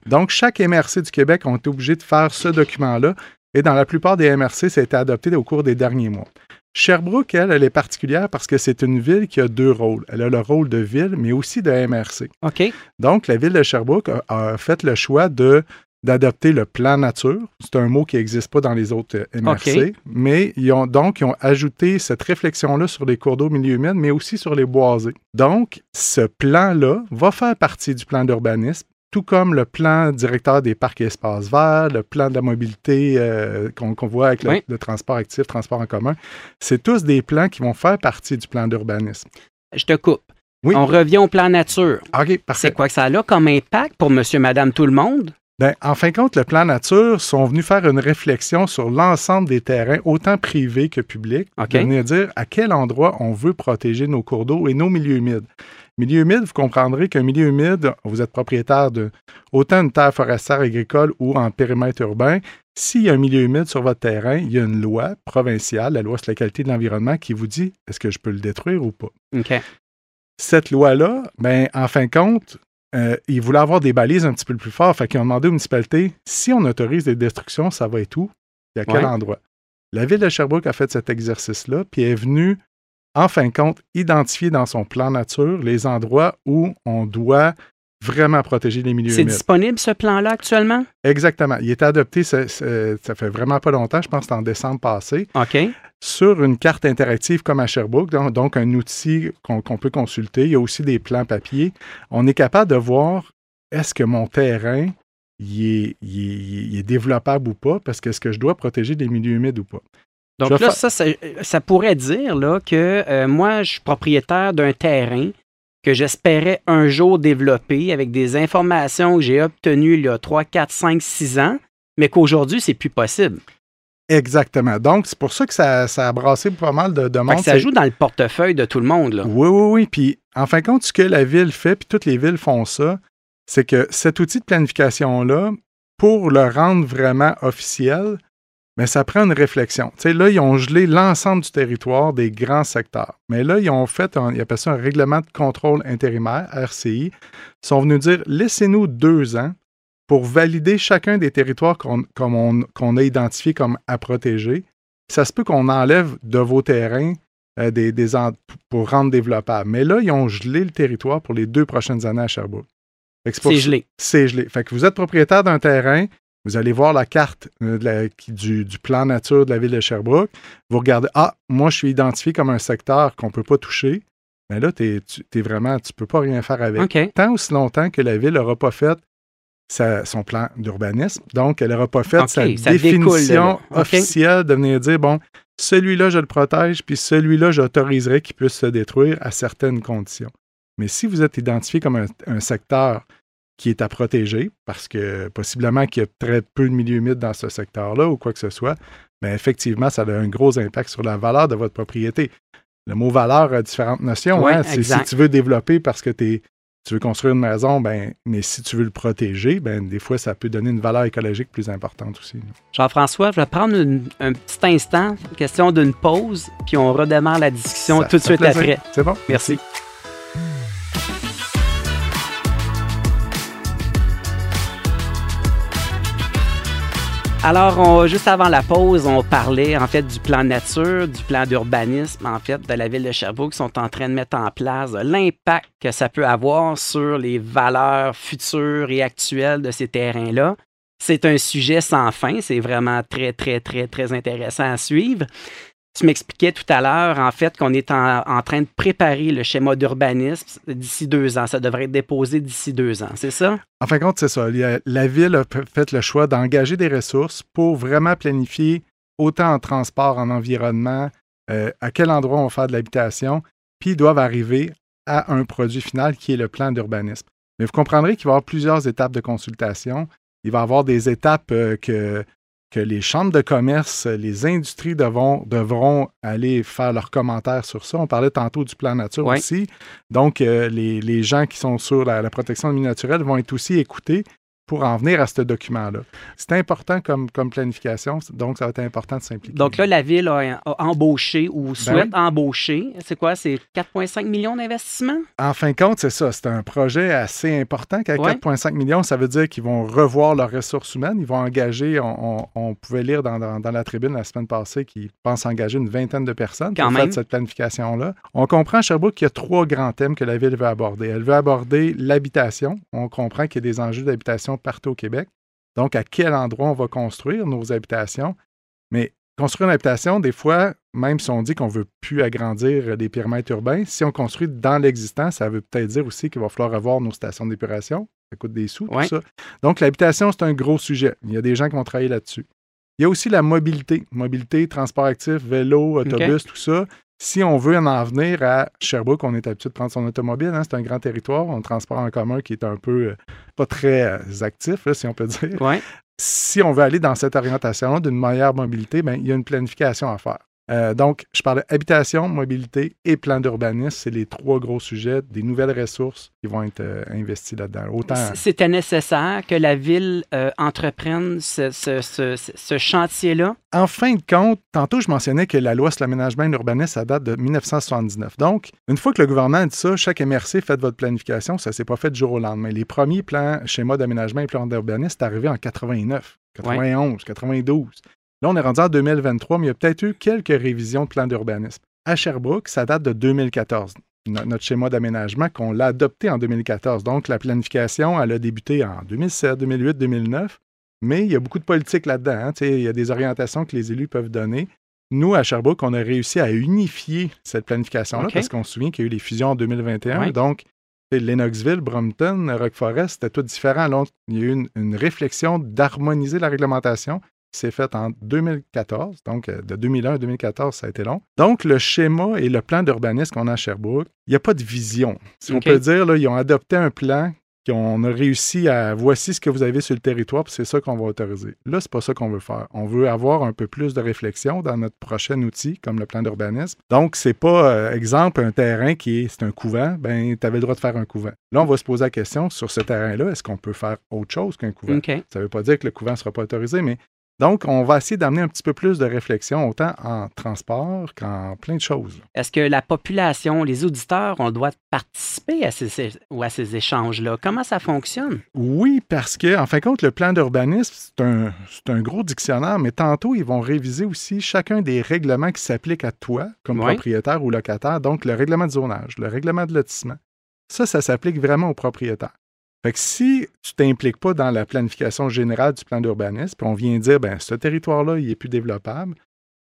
Donc, chaque MRC du Québec ont été obligés de faire ce document-là. Et dans la plupart des MRC, ça a été adopté au cours des derniers mois. Sherbrooke, elle, elle est particulière parce que c'est une ville qui a deux rôles. Elle a le rôle de ville, mais aussi de MRC. OK. Donc, la ville de Sherbrooke a, a fait le choix de d'adopter le plan nature. C'est un mot qui n'existe pas dans les autres euh, MRC. OK. Mais ils ont donc ils ont ajouté cette réflexion-là sur les cours d'eau milieu humide, mais aussi sur les boisés. Donc, ce plan-là va faire partie du plan d'urbanisme, tout comme le plan directeur des parcs et espaces verts, le plan de la mobilité euh, qu'on voit avec le, Oui. le transport actif, transport en commun. C'est tous des plans qui vont faire partie du plan d'urbanisme. Je te coupe. Oui. On revient au plan nature. OK, parfait. C'est quoi que ça a comme impact pour monsieur, madame, tout le monde? Ben, en fin de compte, le plan nature sont venus faire une réflexion sur l'ensemble des terrains, autant privés que publics, de venir dire à quel endroit on veut protéger nos cours d'eau et nos milieux humides. Milieu humide, vous comprendrez qu'un milieu humide, vous êtes propriétaire de autant une terre forestière agricole ou en périmètre urbain. S'il y a un milieu humide sur votre terrain, il y a une loi provinciale, la loi sur la qualité de l'environnement, qui vous dit est-ce que je peux le détruire ou pas. Cette loi-là, ben, en fin de compte, euh, ils voulaient avoir des balises un petit peu plus fortes. Fait qu'ils ont demandé aux municipalités si on autorise des destructions, ça va être où et à quel Ouais. endroit? La ville de Sherbrooke a fait cet exercice-là, puis est venue, en fin de compte, identifier dans son plan nature les endroits où on doit vraiment protéger les milieux C'est humides. disponible, ce plan-là, actuellement? Exactement. Il est adopté, ça, fait vraiment pas longtemps, je pense que c'était en décembre passé OK. sur une carte interactive comme à Sherbrooke, donc, donc un outil qu'on peut consulter. Il y a aussi des plans papier. On est capable de voir est-ce que mon terrain il est, il est- il est développable ou pas, parce que est-ce que je dois protéger des milieux humides ou pas? Donc là, ça, ça pourrait dire là, que euh, moi, je suis propriétaire d'un terrain que j'espérais un jour développer avec des informations que j'ai obtenues il y a 3, 4, 5, 6 ans, mais qu'aujourd'hui, c'est plus possible. Exactement. Donc, c'est pour ça que ça, ça a brassé pas mal de demandes. que ça joue dans le portefeuille de tout le monde. Là. Oui, oui, oui. Puis, en fin de compte, ce que la ville fait, puis toutes les villes font ça, c'est que cet outil de planification-là, pour le rendre vraiment officiel, mais ça prend une réflexion. Là, ils ont gelé l'ensemble du territoire des grands secteurs. Mais là, ils ont fait, un, ils appellent ça un règlement de contrôle intérimaire, RCI. Ils sont venus dire, laissez-nous deux ans pour valider chacun des territoires qu'on qu'on on- qu'on a identifiés comme à protéger. Ça se peut qu'on enlève de vos terrains euh, des, des pour rendre développable. Mais là, ils ont gelé le territoire pour les deux prochaines années à Sherbrooke. C'est gelé. C'est gelé. Fait que vous êtes propriétaire d'un terrain, vous allez voir la carte euh, de la- qui- du, du plan nature de la ville de Sherbrooke. Vous regardez, ah, moi, je suis identifié comme un secteur qu'on ne peut pas toucher. Mais là, t'es- tu es vraiment, tu ne peux pas rien faire avec. OK. Tant aussi longtemps que la ville n'aura pas fait sa- son plan d'urbanisme, donc elle n'aura pas fait sa de définition là. Officielle de venir dire, bon, celui-là, je le protège, puis celui-là, j'autoriserai qu'il puisse se détruire à certaines conditions. Mais si vous êtes identifié comme un, un secteur qui est à protéger, parce que possiblement qu'il y a très peu de milieux humides dans ce secteur-là ou quoi que ce soit, bien effectivement, ça a un gros impact sur la valeur de votre propriété. Le mot valeur a différentes notions. Hein. C'est si tu veux développer parce que tu veux construire une maison, ben, mais si tu veux le protéger, ben, des fois, ça peut donner une valeur écologique plus importante aussi. Jean-François, je vais prendre une- un petit instant, question d'une pause, puis on redémarre la discussion Ça tout de suite plaisir. après. C'est bon? Merci. Alors, juste avant la pause, on parlait en fait du plan nature, du plan d'urbanisme en fait de la ville de Sherbrooke qui sont en train de mettre en place, l'impact que ça peut avoir sur les valeurs futures et actuelles de ces terrains-là. C'est un sujet sans fin. C'est vraiment très, très, très, très intéressant à suivre. Tu m'expliquais tout à l'heure, en fait, qu'on est en, train de préparer le schéma d'urbanisme d'ici deux ans. Ça devrait être déposé d'ici deux ans, c'est ça? En fin de compte, c'est ça. La ville a fait le choix d'engager des ressources pour vraiment planifier autant en transport, en environnement, euh, à quel endroit on va faire de l'habitation, puis ils doivent arriver à un produit final qui est le plan d'urbanisme. Mais vous comprendrez qu'il va y avoir plusieurs étapes de consultation. Il va y avoir des étapes euh, que que les chambres de commerce, les industries devront, devront aller faire leurs commentaires sur ça. On parlait tantôt du plan nature aussi. Donc, euh, les, gens qui sont sur la, la protection de milieu naturel vont être aussi écoutés pour en venir à ce document-là. C'est important comme, comme planification, donc ça va être important de s'impliquer. Donc là, la Ville a, embauché ou ben souhaite embaucher. C'est quoi? C'est 4,5 millions d'investissements? En fin de compte, c'est ça. C'est un projet assez important. Qu'à 4,5 millions, ça veut dire qu'ils vont revoir leurs ressources humaines. Ils vont engager, on, pouvait lire dans, dans, la tribune la semaine passée qu'ils pensent engager une vingtaine de personnes pour faire cette planification-là. On comprend à Sherbrooke qu'il y a trois grands thèmes que la Ville veut aborder. Elle veut aborder l'habitation. On comprend qu'il y a des enjeux d'habitation partout au Québec. Donc, à quel endroit on va construire nos habitations? Mais construire une habitation, des fois, même si on dit qu'on ne veut plus agrandir des périmètres urbains, si on construit dans l'existant, ça veut peut-être dire aussi qu'il va falloir avoir nos stations d'épuration. Ça coûte des sous, tout ça. Donc, l'habitation, c'est un gros sujet. Il y a des gens qui vont travailler là-dessus. Il y a aussi la mobilité. Mobilité, transport actif, vélo, autobus, tout ça. Si on veut en venir à Sherbrooke, on est habitué de prendre son automobile. Hein, c'est un grand territoire, un transport en commun qui est un peu euh, pas très euh, actif, si on peut dire. Si on veut aller dans cette orientation d'une meilleure mobilité, ben, il y a une planification à faire. Euh, donc, je parlais habitation, mobilité et plan d'urbanisme. C'est les trois gros sujets des nouvelles ressources qui vont être euh, investies là-dedans. Autant... C'était nécessaire que la ville euh, entreprenne ce, chantier-là? En fin de compte, tantôt, je mentionnais que la loi sur l'aménagement et l'urbanisme, ça date de 1979. Donc, une fois que le gouvernement a dit ça, chaque MRC, fait votre planification, ça ne s'est pas fait du jour au lendemain. Les premiers plans, schémas d'aménagement et plans d'urbanisme, c'est arrivé en 89, 91, 92. Là, on est rendu en 2023, mais il y a peut-être eu quelques révisions de plan d'urbanisme. À Sherbrooke, ça date de 2014 notre schéma d'aménagement qu'on l'a adopté en 2014. Donc, la planification, elle a débuté en 2007, 2008, 2009, mais il y a beaucoup de politique là-dedans. Hein. Il y a des orientations que les élus peuvent donner. Nous, à Sherbrooke, on a réussi à unifier cette planification-là parce qu'on se souvient qu'il y a eu les fusions en 2021. Donc, Lennoxville, Brompton, Rock Forest, c'était tout différent. il y a eu une, une réflexion d'harmoniser la réglementation c'est fait en 2014. Donc, euh, de 2001 à 2014, ça a été long. Donc, le schéma et le plan d'urbanisme qu'on a à Sherbrooke, il n'y a pas de vision. Si on peut dire, là, ils ont adopté un plan qu'on a réussi à voici ce que vous avez sur le territoire, puis c'est ça qu'on va autoriser. Là, c'est pas ça qu'on veut faire. On veut avoir un peu plus de réflexion dans notre prochain outil, comme le plan d'urbanisme. Donc, c'est pas, euh, exemple, un terrain qui est, c'est un couvent, ben, tu avais le droit de faire un couvent. Là, on va se poser la question sur ce terrain-là, est-ce qu'on peut faire autre chose qu'un couvent? Ça ne veut pas dire que le couvent ne sera pas autorisé, mais donc, on va essayer d'amener un petit peu plus de réflexion, autant en transport qu'en plein de choses. Est-ce que la population, les auditeurs, on doit participer à ces, ou à ces échanges-là? Comment ça fonctionne? Oui, parce que, en fin de compte, le plan d'urbanisme, c'est un, un, gros dictionnaire, mais tantôt, ils vont réviser aussi chacun des règlements qui s'appliquent à toi comme propriétaire ou locataire. Donc, le règlement de zonage, le règlement de lotissement. Ça, ça s'applique vraiment aux propriétaires. Fait que si tu t'impliques pas dans la planification générale du plan d'urbanisme, puis on vient dire, ben ce territoire-là, il est plus développable,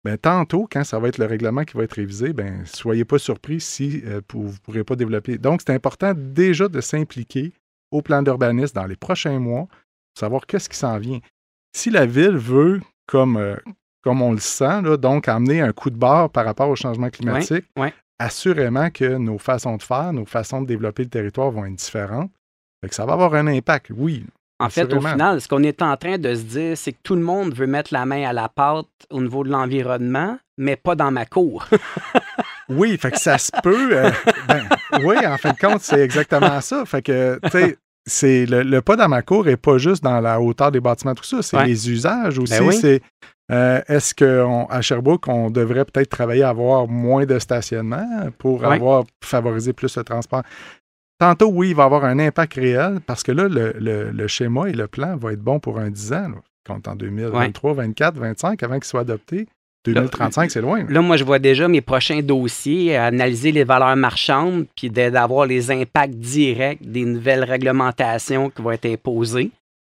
ben tantôt, quand ça va être le règlement qui va être révisé, ben soyez pas surpris si euh, vous ne pourrez pas développer. Donc, c'est important déjà de s'impliquer au plan d'urbanisme dans les prochains mois pour savoir qu'est-ce qui s'en vient. Si la ville veut, comme, euh, comme on le sent, donc amener un coup de barre par rapport au changement climatique, assurément que nos façons de faire, nos façons de développer le territoire vont être différentes ça va avoir un impact, oui. En fait, au final, ce qu'on est en train de se dire, c'est que tout le monde veut mettre la main à la pâte au niveau de l'environnement, mais pas dans ma cour. oui, fait que ça se peut. Euh, ben, oui, en fin de compte, c'est exactement ça. Fait que, tu sais, c'est le, pas dans ma cour et pas juste dans la hauteur des bâtiments, tout ça. C'est les usages aussi. Ben c'est euh, est-ce qu'à Sherbrooke, on devrait peut-être travailler à avoir moins de stationnement pour avoir favorisé plus le transport? Tantôt, oui, il va avoir un impact réel parce que là, le, schéma et le plan vont être bons pour un 10 ans, compte en 2023, 2024, 2025, avant qu'il soit adopté. 2035, c'est loin. Là, moi, je vois déjà mes prochains dossiers, analyser les valeurs marchandes, puis d'avoir les impacts directs des nouvelles réglementations qui vont être imposées.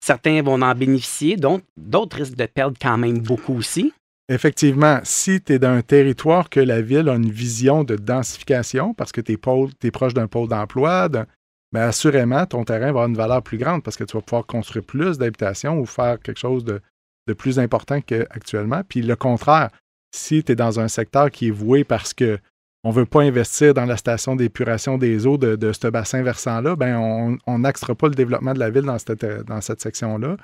certains vont en bénéficier, d'autres risquent de perdre quand même beaucoup aussi. Effectivement, si tu es dans un territoire que la ville a une vision de densification, parce que tu es, proche d'un pôle d'emploi, ben assurément, ton terrain va avoir une valeur plus grande parce que tu vas pouvoir construire plus d'habitations ou faire quelque chose de, plus important qu'actuellement. Puis le contraire, si tu es dans un secteur qui est voué parce que on ne veut pas investir dans la station d'épuration des eaux de, ce bassin versant-là, ben on n'axera pas le développement de la ville dans cette, dans cette section-là.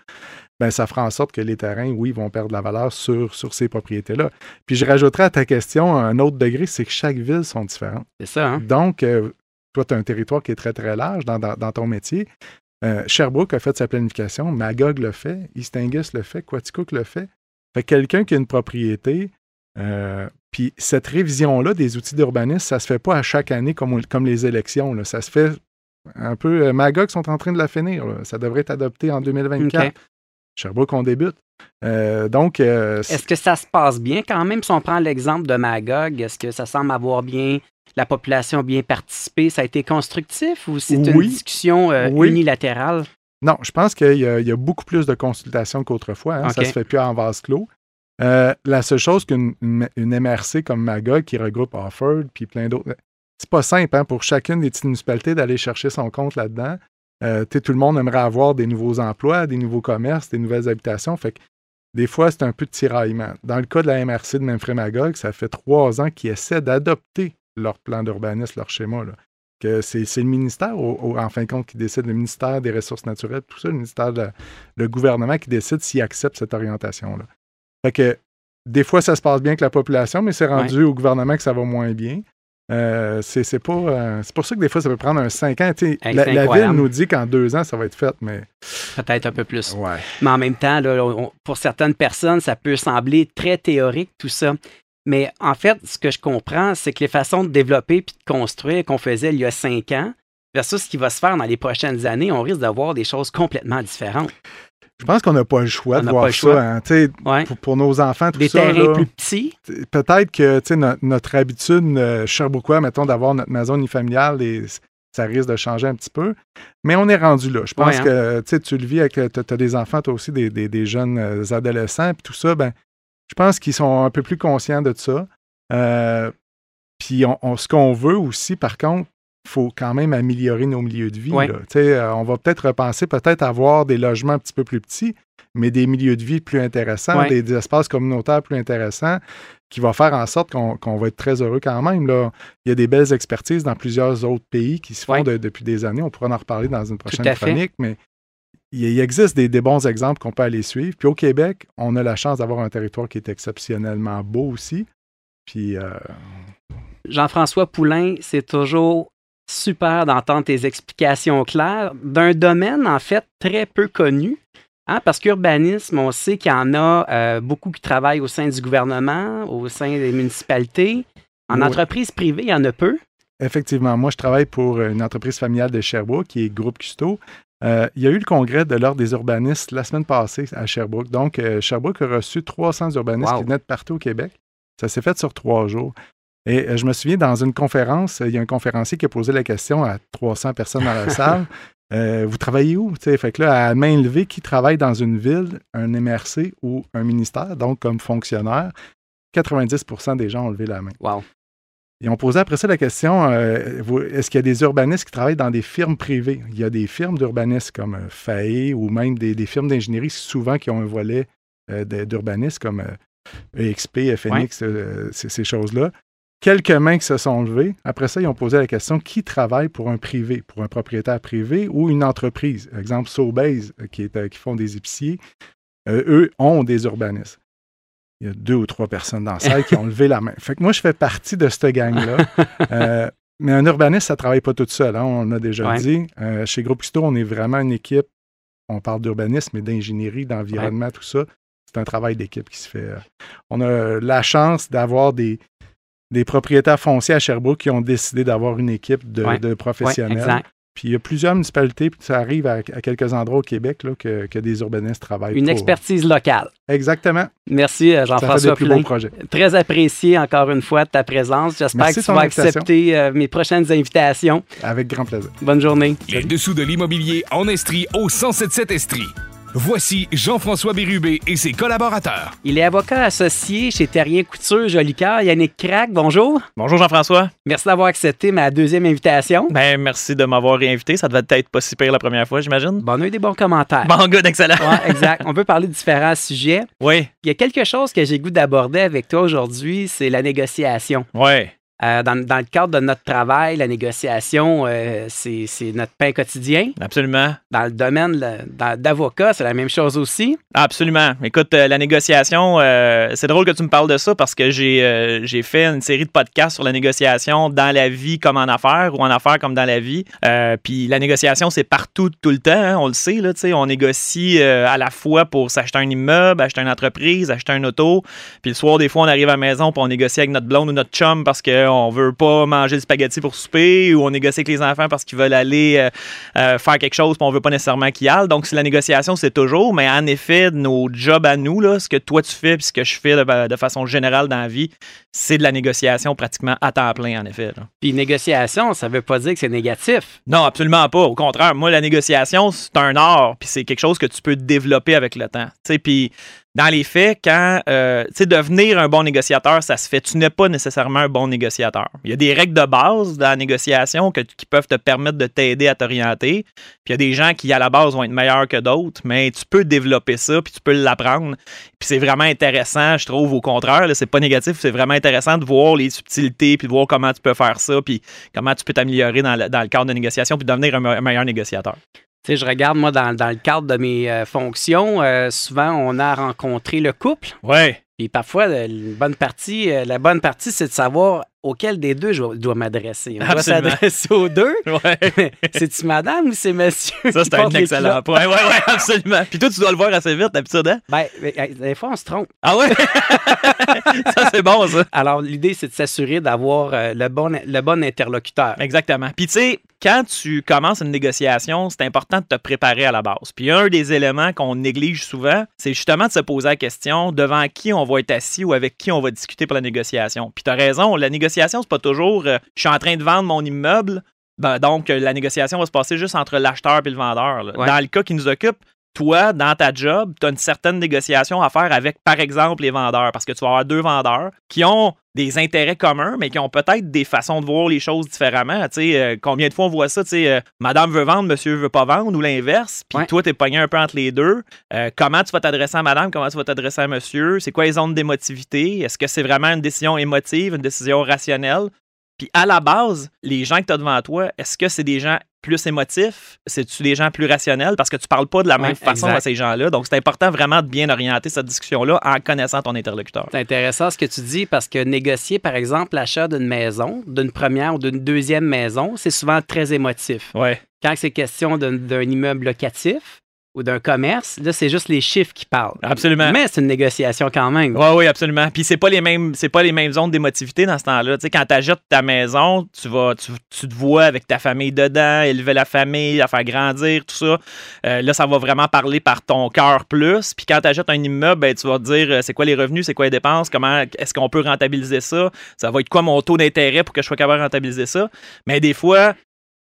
Ben ça fera en sorte que les terrains, oui, vont perdre de la valeur sur, sur ces propriétés-là. Puis je rajouterai à ta question un autre degré, c'est que chaque ville sont différentes. C'est ça. Hein? Donc, euh, toi, tu as un territoire qui est très, très large dans, ton métier. Euh, Sherbrooke a fait sa planification, Magog le fait, East Angus le fait, Quaticook le fait. Fait quelqu'un qui a une propriété, euh, puis cette révision-là des outils d'urbanisme, ça se fait pas à chaque année comme, comme les élections. Ça se fait un peu. Euh, Magog sont en train de la finir. Ça devrait être adopté en 2024. Sherbrooke, on débute. Euh, donc. est-ce que ça se passe bien quand même? Si on prend l'exemple de Magog? Est-ce que ça semble avoir bien. La population bien participé? Ça a été constructif ou c'est une discussion unilatérale? Non, je pense qu'il y, a beaucoup plus de consultations qu'autrefois. Hein. Ça ne se fait plus en vase clos. Euh, la seule chose qu'une MRC comme Magog qui regroupe Offord puis plein d'autres, c'est pas simple hein, pour chacune des petites municipalités d'aller chercher son compte là-dedans. Euh, tout le monde aimerait avoir des nouveaux emplois, des nouveaux commerces, des nouvelles habitations. Fait que des fois, c'est un peu de tiraillement. Dans le cas de la MRC de Memphis Magog, ça fait trois ans qu'ils essaient d'adopter leur plan d'urbanisme, leur schéma. Que c'est, le ministère, en fin de compte, qui décide, le ministère des Ressources naturelles, tout ça, le ministère, le gouvernement qui décide s'il accepte cette orientation-là. Fait que des fois, ça se passe bien avec la population, mais c'est rendu au gouvernement que ça va moins bien. Euh, c'est pas. Euh, c'est pour ça que des fois, ça peut prendre un 5 ans. La, la, ville nous dit qu'en deux ans, ça va être fait, mais. Peut-être un peu plus. Mais en même temps, pour certaines personnes, ça peut sembler très théorique, tout ça. Mais en fait, ce que je comprends, c'est que les façons de développer et de construire qu'on faisait il y a cinq ans versus ce qui va se faire dans les prochaines années, on risque d'avoir des choses complètement différentes. Je pense qu'on n'a pas le choix de voir ça. Hein, pour, nos enfants, tout Des ça. Des terrains plus petits. Peut-être que notre, habitude, euh, mettons, d'avoir notre maison unifamiliale, et, ça risque de changer un petit peu. Mais on est rendu là. Je pense hein. que tu le vis avec. Tu as, des enfants, toi aussi, des, jeunes euh, adolescents, puis tout ça. Ben, je pense qu'ils sont un peu plus conscients de ça. Euh, puis ce qu'on veut aussi, par contre, faut quand même améliorer nos milieux de vie. Euh, on va peut-être repenser, peut-être avoir des logements un petit peu plus petits, mais des milieux de vie plus intéressants, des, espaces communautaires plus intéressants, qui vont faire en sorte qu'on va être très heureux quand même. Là. Il y a des belles expertises dans plusieurs autres pays qui se font depuis des années. On pourra en reparler dans une prochaine chronique, mais il, existe des, bons exemples qu'on peut aller suivre. Puis au Québec, on a la chance d'avoir un territoire qui est exceptionnellement beau aussi. Puis. Euh, Jean-François Poulain, c'est toujours super d'entendre tes explications claires d'un domaine, en fait, très peu connu. Hein, parce qu'urbanisme, on sait qu'il y en a euh, beaucoup qui travaillent au sein du gouvernement, au sein des municipalités. En entreprise privée, il y en a peu. Effectivement. Moi, je travaille pour une entreprise familiale de Sherbrooke qui est Groupe Custo. Euh, il y a eu le congrès de l'Ordre des urbanistes la semaine passée à Sherbrooke. Donc, euh, Sherbrooke a reçu 300 urbanistes qui venaient de partout au Québec. Ça s'est fait sur trois jours. Et euh, je me souviens, dans une conférence, il y a un conférencier qui a posé la question à 300 personnes dans la salle. Euh, vous travaillez où? fait que là, à main levée, qui travaille dans une ville, un MRC ou un ministère, donc comme fonctionnaire, 90% des gens ont levé la main. Wow. Et on posait après ça la question euh, est-ce qu'il y a des urbanistes qui travaillent dans des firmes privées Il y a des firmes d'urbanistes comme FAE ou même des, firmes d'ingénierie, souvent qui ont un volet d'urbanistes comme EXP, FNX, ces choses-là quelques mains qui se sont levées. Après ça, ils ont posé la question qui travaille pour un privé, pour un propriétaire privé ou une entreprise? Exemple, Sobase, euh, qui, euh, qui font des épiciers, euh, eux ont des urbanistes. Il y a deux ou trois personnes dans la salle qui ont levé la main. Fait que moi, je fais partie de cette gang-là. mais un urbaniste, ça ne travaille pas tout seul, hein, on a déjà dit. chez Groupe Custo, on est vraiment une équipe, on parle d'urbanisme et d'ingénierie, d'environnement, tout ça. C'est un travail d'équipe qui se fait. On a la chance d'avoir des, des propriétaires fonciers à Sherbrooke qui ont décidé d'avoir une équipe de, professionnels. puis il y a plusieurs municipalités, puis ça arrive à, quelques endroits au Québec là, que, des urbanistes travaillent. Une expertise locale. Exactement. Merci euh, Jean-François Poulin. Très apprécié encore une fois de ta présence. J'espère que tu vas accepter euh, mes prochaines invitations. Avec grand plaisir. Bonne journée. Les dessous de l'immobilier en Estrie au 1077 Estrie. Voici Jean-François Bérubé et ses collaborateurs. Il est avocat associé chez Terrien Couture Jolicoeur. Yannick Crac, bonjour. Bonjour Jean-François. Merci d'avoir accepté ma deuxième invitation. Ben, merci de m'avoir réinvité. Ça devait être pas si pire la première fois, j'imagine. Bon, on a eu des bons commentaires. Bon, good, excellent. Ouais, exact. On peut parler de différents sujets. Oui. Il y a quelque chose que j'ai goût d'aborder avec toi aujourd'hui, c'est la négociation. Oui. Euh, dans, dans le cadre de notre travail, la négociation, euh, c'est notre pain quotidien. Absolument. Dans le domaine d'avocat, c'est la même chose aussi. Absolument. Écoute, euh, la négociation, c'est drôle que tu me parles de ça parce que j'ai j'ai fait une série de podcasts sur la négociation dans la vie comme en affaires ou en affaires comme dans la vie. Puis la négociation, c'est partout, tout le temps. hein, on le sait, là, tu sais, on négocie à la fois pour s'acheter un immeuble, acheter une entreprise, acheter un auto. Puis le soir, des fois, on arrive à la maison puis on négocie avec notre blonde ou notre chum parce qu'on veut pas manger le spaghetti pour souper ou on négocie avec les enfants parce qu'ils veulent aller euh, euh, faire quelque chose puis on veut pas nécessairement qu'ils aillent. Donc, c'est la négociation, c'est toujours. Mais en effet, nos jobs à nous, là, ce que toi tu fais puis ce que je fais de, de façon générale dans la vie, c'est de la négociation pratiquement à temps plein, en effet. là. Puis négociation, ça veut pas dire que c'est négatif. Non, absolument pas. Au contraire, moi, la négociation, c'est un art, puis c'est quelque chose que tu peux développer avec le temps. Tu sais, puis dans les faits, quand, euh, tu devenir un bon négociateur, ça se fait. Tu n'es pas nécessairement un bon négociateur. Il y a des règles de base dans la négociation qui peuvent te permettre de t'aider à t'orienter. Puis il y a des gens qui, à la base, vont être meilleurs que d'autres, mais tu peux développer ça, puis tu peux l'apprendre. Puis c'est vraiment intéressant, je trouve, au contraire. C'est pas négatif, c'est vraiment intéressant de voir les subtilités, puis de voir comment tu peux faire ça, puis comment tu peux t'améliorer dans le, cadre de négociation, puis devenir un meilleur négociateur. Tu sais, je regarde, moi, dans, dans le cadre de mes euh, fonctions, euh, souvent, on a rencontré le couple. Ouais. Puis parfois, une bonne partie, euh, la bonne partie, c'est de savoir auquel des deux je dois m'adresser. On doit Absolument. s'adresser aux deux. Ouais. C'est-tu madame ou c'est monsieur? Ça, c'est un excellent point. Ouais, ouais, absolument. Puis toi, tu dois le voir assez vite, d'habitude, hein? Ben, des fois, on se trompe. Ah ouais? ça, c'est bon, ça. Alors, l'idée, c'est de s'assurer d'avoir euh, le, bon, le bon interlocuteur. Exactement. Puis tu sais, quand tu commences une négociation, c'est important de te préparer à la base. Puis un des éléments qu'on néglige souvent, c'est justement de se poser la question devant qui on va être assis ou avec qui on va discuter pour la négociation. Puis tu as raison, la négociation, c'est pas toujours euh, je suis en train de vendre mon immeuble, ben, donc euh, la négociation va se passer juste entre l'acheteur et le vendeur. là. Ouais. Dans le cas qui nous occupe, toi, dans ta job, tu as une certaine négociation à faire avec, par exemple, les vendeurs, parce que tu vas avoir deux vendeurs qui ont des intérêts communs, mais qui ont peut-être des façons de voir les choses différemment. Tu sais, euh, combien de fois on voit ça, tu sais, euh, madame veut vendre, monsieur veut pas vendre, ou l'inverse, puis Ouais. toi, t'es pogné un peu entre les deux. Euh, comment tu vas t'adresser à madame, comment tu vas t'adresser à monsieur, c'est quoi les zones d'émotivité, est-ce que c'est vraiment une décision émotive, une décision rationnelle? Puis à la base, les gens que tu as devant toi, est-ce que c'est des gens plus émotifs? C'est-tu des gens plus rationnels? Parce que tu parles pas de la Ouais, même façon exact. à ces gens-là. Donc, c'est important vraiment de bien orienter cette discussion-là en connaissant ton interlocuteur. C'est intéressant ce que tu dis parce que négocier, par exemple, l'achat d'une maison, d'une première ou d'une deuxième maison, c'est souvent très émotif. Ouais. Quand c'est question d'un immeuble locatif ou d'un commerce, là, c'est juste les chiffres qui parlent. Absolument. Mais c'est une négociation quand même. Oui, oui, absolument. Puis c'est pas les mêmes, c'est pas les mêmes zones d'émotivité dans ce temps-là. Tu sais, quand tu achètes ta maison, tu vas, tu, tu te vois avec ta famille dedans, élever la famille, la faire grandir, tout ça. Euh, là, ça va vraiment parler par ton cœur plus. Puis quand tu achètes un immeuble, ben, tu vas te dire euh, c'est quoi les revenus, c'est quoi les dépenses, comment est-ce qu'on peut rentabiliser ça, ça va être quoi mon taux d'intérêt pour que je sois capable de rentabiliser ça? Mais des fois,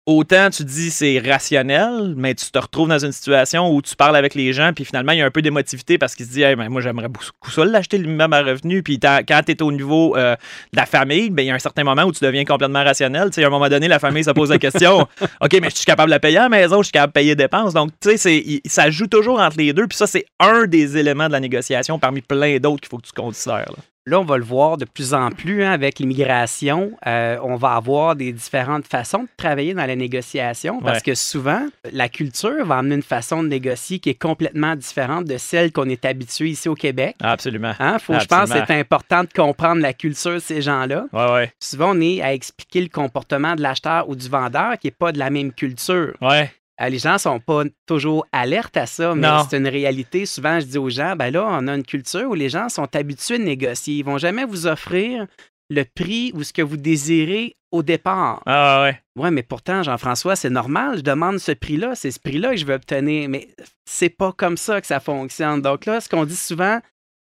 autant tu dis c'est rationnel, mais tu te retrouves dans une situation où tu parles avec les gens, puis finalement, il y a un peu d'émotivité parce qu'ils se disent Hey, ben, Moi, j'aimerais beaucoup ça l'acheter l'immeuble à revenu. Puis quand tu es au niveau euh, de la famille, ben, il y a un certain moment où tu deviens complètement rationnel. À un moment donné, la famille se pose la question OK, mais je suis capable de la payer à la maison, je suis capable de payer les dépenses. Donc, tu sais, ça joue toujours entre les deux. Puis ça, c'est un des éléments de la négociation parmi plein d'autres qu'il faut que tu considères. là. Là, on va le voir de plus en plus hein, avec l'immigration. Euh, on va avoir des différentes façons de travailler dans la négociation parce Ouais. que souvent, la culture va amener une façon de négocier qui est complètement différente de celle qu'on est habitué ici au Québec. Absolument. Hein, faut, je pense que c'est important de comprendre la culture de ces gens-là. Ouais, ouais. Souvent, on est à expliquer le comportement de l'acheteur ou du vendeur qui n'est pas de la même culture. Ouais. Euh, les gens sont pas toujours alertes à ça, mais c'est une réalité. Souvent, je dis aux gens, ben là, on a une culture où les gens sont habitués de négocier. Ils vont jamais vous offrir le prix ou ce que vous désirez au départ. Ah, ouais. Ouais, mais pourtant, Jean-François, c'est normal. Je demande ce prix-là. C'est ce prix-là que je veux obtenir. Mais c'est pas comme ça que ça fonctionne. Donc là, ce qu'on dit souvent,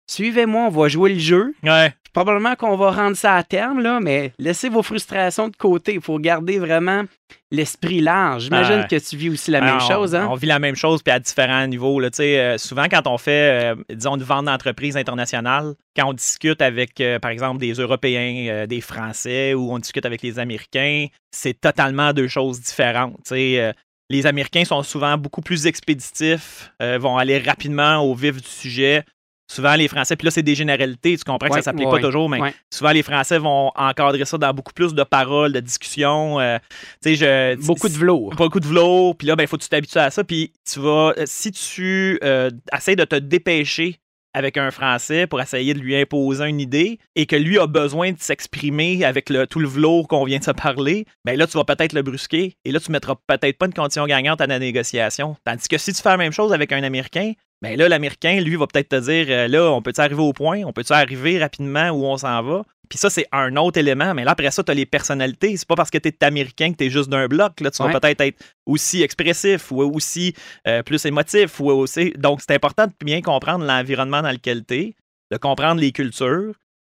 suivez-moi, on va jouer le jeu. Ouais. Probablement qu'on va rendre ça à terme, là, mais laissez vos frustrations de côté. Il faut garder vraiment l'esprit large. J'imagine Ouais. que tu vis aussi la même Ah, chose. Hein? On vit la même chose, puis à différents niveaux. Là. Euh, souvent, quand on fait, euh, disons, une vente d'entreprise internationale, quand on discute avec, euh, par exemple, des Européens, des Français, ou on discute avec les Américains, c'est totalement deux choses différentes. Sais, les Américains sont souvent beaucoup plus expéditifs, euh, vont aller rapidement au vif du sujet. Souvent, les Français, puis là, c'est des généralités, tu comprends que Ouais, ça s'applique ouais, pas toujours, mais ouais. souvent, les Français vont encadrer ça dans beaucoup plus de paroles, de discussions. euh, je, Beaucoup de velours. beaucoup de velours, puis là, ben, faut que tu t'habitues à ça. Puis tu vas, euh, si tu euh, essaies de te dépêcher avec un Français pour essayer de lui imposer une idée et que lui a besoin de s'exprimer avec le, tout le velours qu'on vient de se parler, ben là, tu vas peut-être le brusquer et là, tu mettras peut-être pas une condition gagnante à la négociation. Tandis que si tu fais la même chose avec un Américain, ben là, l'Américain, lui, va peut-être te dire, euh, là, on peut-tu arriver au point? On peut-tu arriver rapidement où on s'en va? Puis ça, c'est un autre élément. Mais là, après ça, tu as les personnalités. C'est pas parce que tu es américain que tu es juste d'un bloc. Là, tu Ouais. vas peut-être être aussi expressif ou aussi euh, plus émotif. Ou aussi... Donc, c'est important de bien comprendre l'environnement dans lequel tu es, de comprendre les cultures,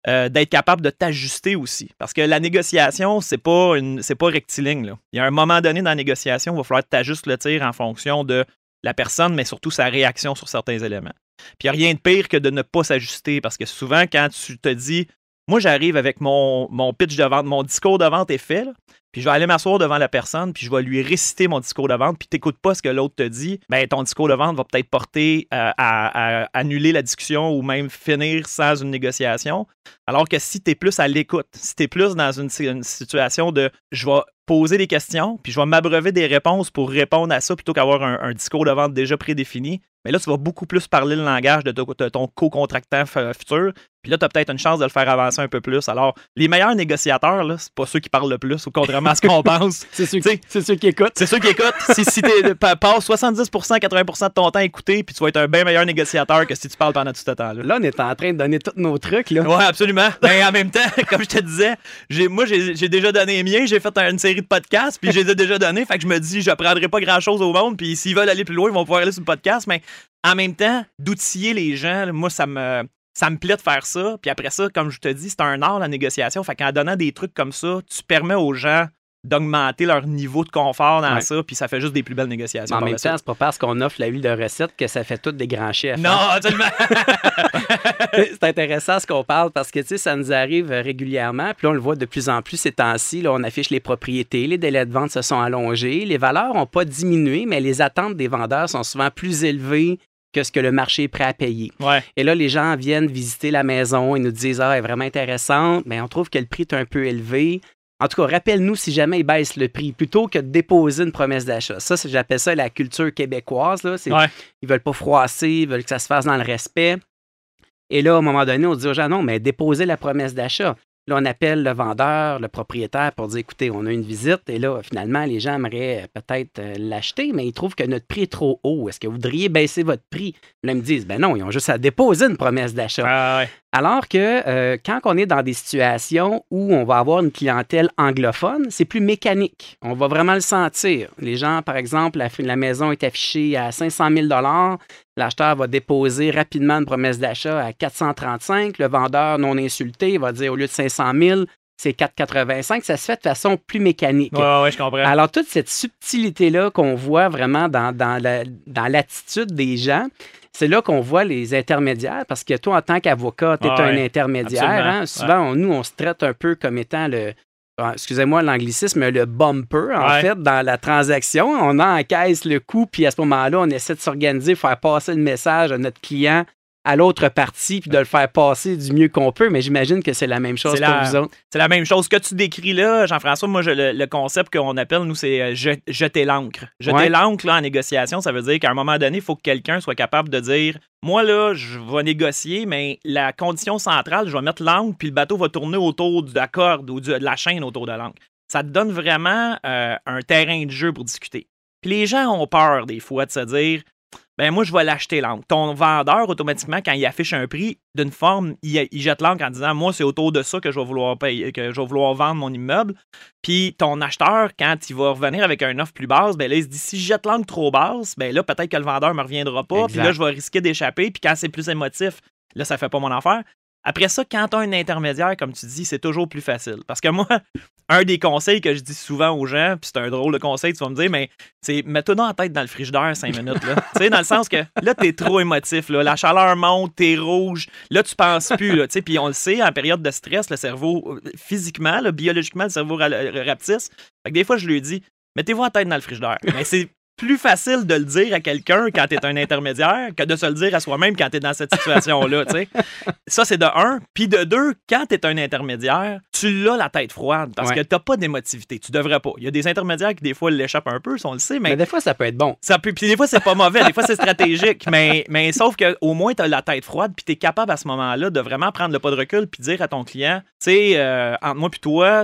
euh, d'être capable de t'ajuster aussi. Parce que la négociation, c'est pas une, c'est pas rectiligne. Là. Il y a un moment donné dans la négociation, il va falloir que tu ajustes le tir en fonction de la personne, mais surtout sa réaction sur certains éléments. Puis il n'y a rien de pire que de ne pas s'ajuster parce que souvent, quand tu te dis, moi, j'arrive avec mon, pitch de vente, mon discours de vente est fait, puis je vais aller m'asseoir devant la personne, puis je vais lui réciter mon discours de vente, puis t'écoutes pas ce que l'autre te dit, ben ton discours de vente va peut-être porter euh, à, à annuler la discussion ou même finir sans une négociation. Alors que si tu es plus à l'écoute, si tu es plus dans une, une situation de je vais poser des questions, puis je vais m'abreuver des réponses pour répondre à ça plutôt qu'avoir un, un discours de vente déjà prédéfini, mais là, tu vas beaucoup plus parler le langage de, ton- de ton co-contractant futur. Puis là, tu as peut-être une chance de le faire avancer un peu plus. Alors, les meilleurs négociateurs, là, c'est pas ceux qui parlent le plus, ou contrairement à ce qu'on pense. C'est ceux, sais, c'est ceux qui écoutent. c'est ceux qui écoutent. Si, si tu passes 70% 80% de ton temps à écouter, puis tu vas être un bien meilleur négociateur que si tu parles pendant tout ce temps-là. Là, on est en train de donner tous nos trucs. Là. Ouais, absolument. Mais en même temps, comme je te disais, j'ai, moi, j'ai, j'ai déjà donné les miens. J'ai fait un- une série de podcasts, puis je les ai déjà donnés. Fait que je me dis, je prendrai pas grand-chose au monde. Puis s'ils veulent aller plus loin, ils vont pouvoir aller sur le podcast. Mais en même temps, d'outiller les gens, moi, ça me, ça me plaît de faire ça. Puis après ça, comme je te dis, c'est un art, la négociation. Fait qu'en donnant des trucs comme ça, tu permets aux gens d'augmenter leur niveau de confort dans Ouais. ça, puis ça fait juste des plus belles négociations. Mais en même temps, c'est pas parce qu'on offre la huile de recette que ça fait toutes des grands chefs. hein. Non, absolument. c'est intéressant ce qu'on parle parce que tu sais, ça nous arrive euh, régulièrement. Puis là, on le voit de plus en plus ces temps-ci. Là, on affiche les propriétés, les délais de vente se sont allongés, les valeurs n'ont pas diminué, mais les attentes des vendeurs sont souvent plus élevées que ce que le marché est prêt à payer. ouais. Et là, les gens viennent visiter la maison et nous disent Ah, elle est vraiment intéressante, mais on trouve que le prix est un peu élevé. En tout cas, rappelle-nous si jamais ils baissent le prix, plutôt que de déposer une promesse d'achat. Ça, j'appelle ça la culture québécoise. Là. Ouais. Ils veulent pas froisser, ils veulent que ça se fasse dans le respect. Et là, à un moment donné, on dit aux gens non, mais déposez la promesse d'achat. Là, on appelle le vendeur, le propriétaire pour dire écoutez, on a une visite. Et là, finalement, les gens aimeraient peut-être euh, l'acheter, mais ils trouvent que notre prix est trop haut. Est-ce que vous voudriez baisser votre prix? Là, ils me disent ben non, ils ont juste à déposer une promesse d'achat. Ah, ouais. Alors que euh, quand on est dans des situations où on va avoir une clientèle anglophone, c'est plus mécanique. On va vraiment le sentir. Les gens, par exemple, la, la maison est affichée à 500 000 L'acheteur va déposer rapidement une promesse d'achat à 435 Le vendeur non insulté va dire au lieu de 500 000 c'est 485 Ça se fait de façon plus mécanique. Ouais, ouais, je comprends. Alors, toute cette subtilité-là qu'on voit vraiment dans, dans la- dans l'attitude des gens, c'est là qu'on voit les intermédiaires, parce que toi, en tant qu'avocat, tu es Ah un ouais, intermédiaire. hein. Souvent, on- nous, on se traite un peu comme étant le, ah, excusez-moi l'anglicisme, le bumper, en Ouais. fait, dans la transaction. On encaisse le coût, puis à ce moment-là, on essaie de s'organiser, faire passer le message à notre client à l'autre partie, puis de le faire passer du mieux qu'on peut. Mais j'imagine que c'est la même chose pour la- vous autres. C'est la même chose que tu décris là, Jean-François. Moi, je- le, le concept qu'on appelle, nous, c'est euh, je- jeter l'encre. Jeter Ouais. l'encre là, en négociation, ça veut dire qu'à un moment donné, il faut que quelqu'un soit capable de dire Moi, là, je vais négocier, mais la condition centrale, je vais mettre l'encre, puis le bateau va tourner autour de la corde ou du- de la chaîne autour de l'encre. Ça te donne vraiment euh, un terrain de jeu pour discuter. Puis les gens ont peur, des fois, de se dire ben moi, je vais l'acheter l'encre. Ton vendeur, automatiquement, quand il affiche un prix, d'une forme, il, il jette l'encre en disant Moi, c'est autour de ça que je vais vouloir payer, que je vais vouloir vendre mon immeuble. Puis ton acheteur, quand il va revenir avec un offre plus basse, ben là, il se dit si je jette l'encre trop basse, ben là, peut-être que le vendeur ne me reviendra pas. Puis là, je vais risquer d'échapper. Puis quand c'est plus émotif, Là, ça fait pas mon affaire. Après ça, quand tu as un intermédiaire, comme tu dis, c'est toujours plus facile. Parce que moi, un des conseils que je dis souvent aux gens, puis c'est un drôle de conseil, tu vas me dire, mais c'est mets-toi dans la tête dans le frigidaire cinq minutes. Tu sais, dans le sens que là, tu es trop émotif. La chaleur monte, tu es rouge. Là, tu penses plus. Là, puis on le sait, en période de stress, le cerveau, euh, physiquement, biologiquement, le cerveau rapetisse. Fait que des fois, je lui dis, mettez-vous la tête dans le frigidaire. Mais c'est plus facile de le dire à quelqu'un quand tu es un intermédiaire que de se le dire à soi-même quand tu es dans cette situation-là. Ça, c'est de un. Puis de deux, quand tu es un intermédiaire, tu l'as la tête froide parce que tu pas d'émotivité. Tu devrais pas. Il y a des intermédiaires qui, des fois, l'échappent un peu, si on le sait. Mais, des fois, ça peut être bon. Ça peut, puis des fois, c'est pas mauvais. Des fois, c'est stratégique. Mais, mais sauf qu'au moins, tu as la tête froide puis tu es capable à ce moment-là de vraiment prendre le pas de recul puis dire à ton client, tu sais, euh, entre moi puis toi,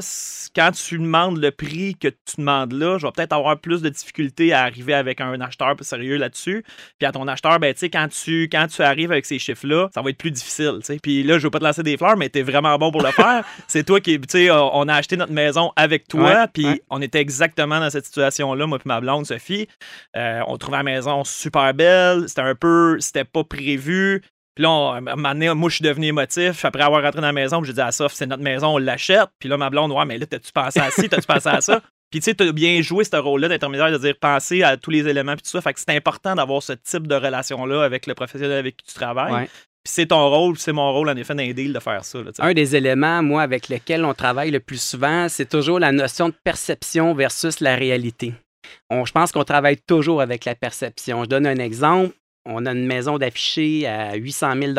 quand tu demandes le prix que tu demandes là, je vais peut-être avoir plus de difficultés à arriver avec un acheteur sérieux là-dessus. Puis à ton acheteur, ben, tu sais, quand tu, quand tu arrives avec ces chiffres-là, ça va être plus difficile. sais. Puis là, je veux pas te lancer des fleurs, mais tu es vraiment bon pour le faire. c'est toi qui, tu sais, on a acheté notre maison avec toi, puis on était exactement dans cette situation-là, moi puis ma blonde, Sophie. Euh, on trouvait la maison super belle. C'était un peu, c'était pas prévu. Puis là, on, moi, je suis devenu émotif. Après avoir rentré dans la maison, j'ai dit à Sophie, c'est notre maison, on l'achète. Puis là, ma blonde, ouais, mais là, t'as-tu pensé à ci, t'as-tu pensé à ça? Puis tu sais, tu as bien joué ce rôle-là d'intermédiaire, de dire penser à tous les éléments, puis tout ça. Fait que c'est important d'avoir ce type de relation-là avec le professionnel avec qui tu travailles. Puis c'est ton rôle, c'est mon rôle, en effet, d'un deal de faire ça. Un des éléments, moi, avec lesquels on travaille le plus souvent, c'est toujours la notion de perception versus la réalité. On, je pense qu'on travaille toujours avec la perception. Je donne un exemple. On a une maison d'affichés à 800 000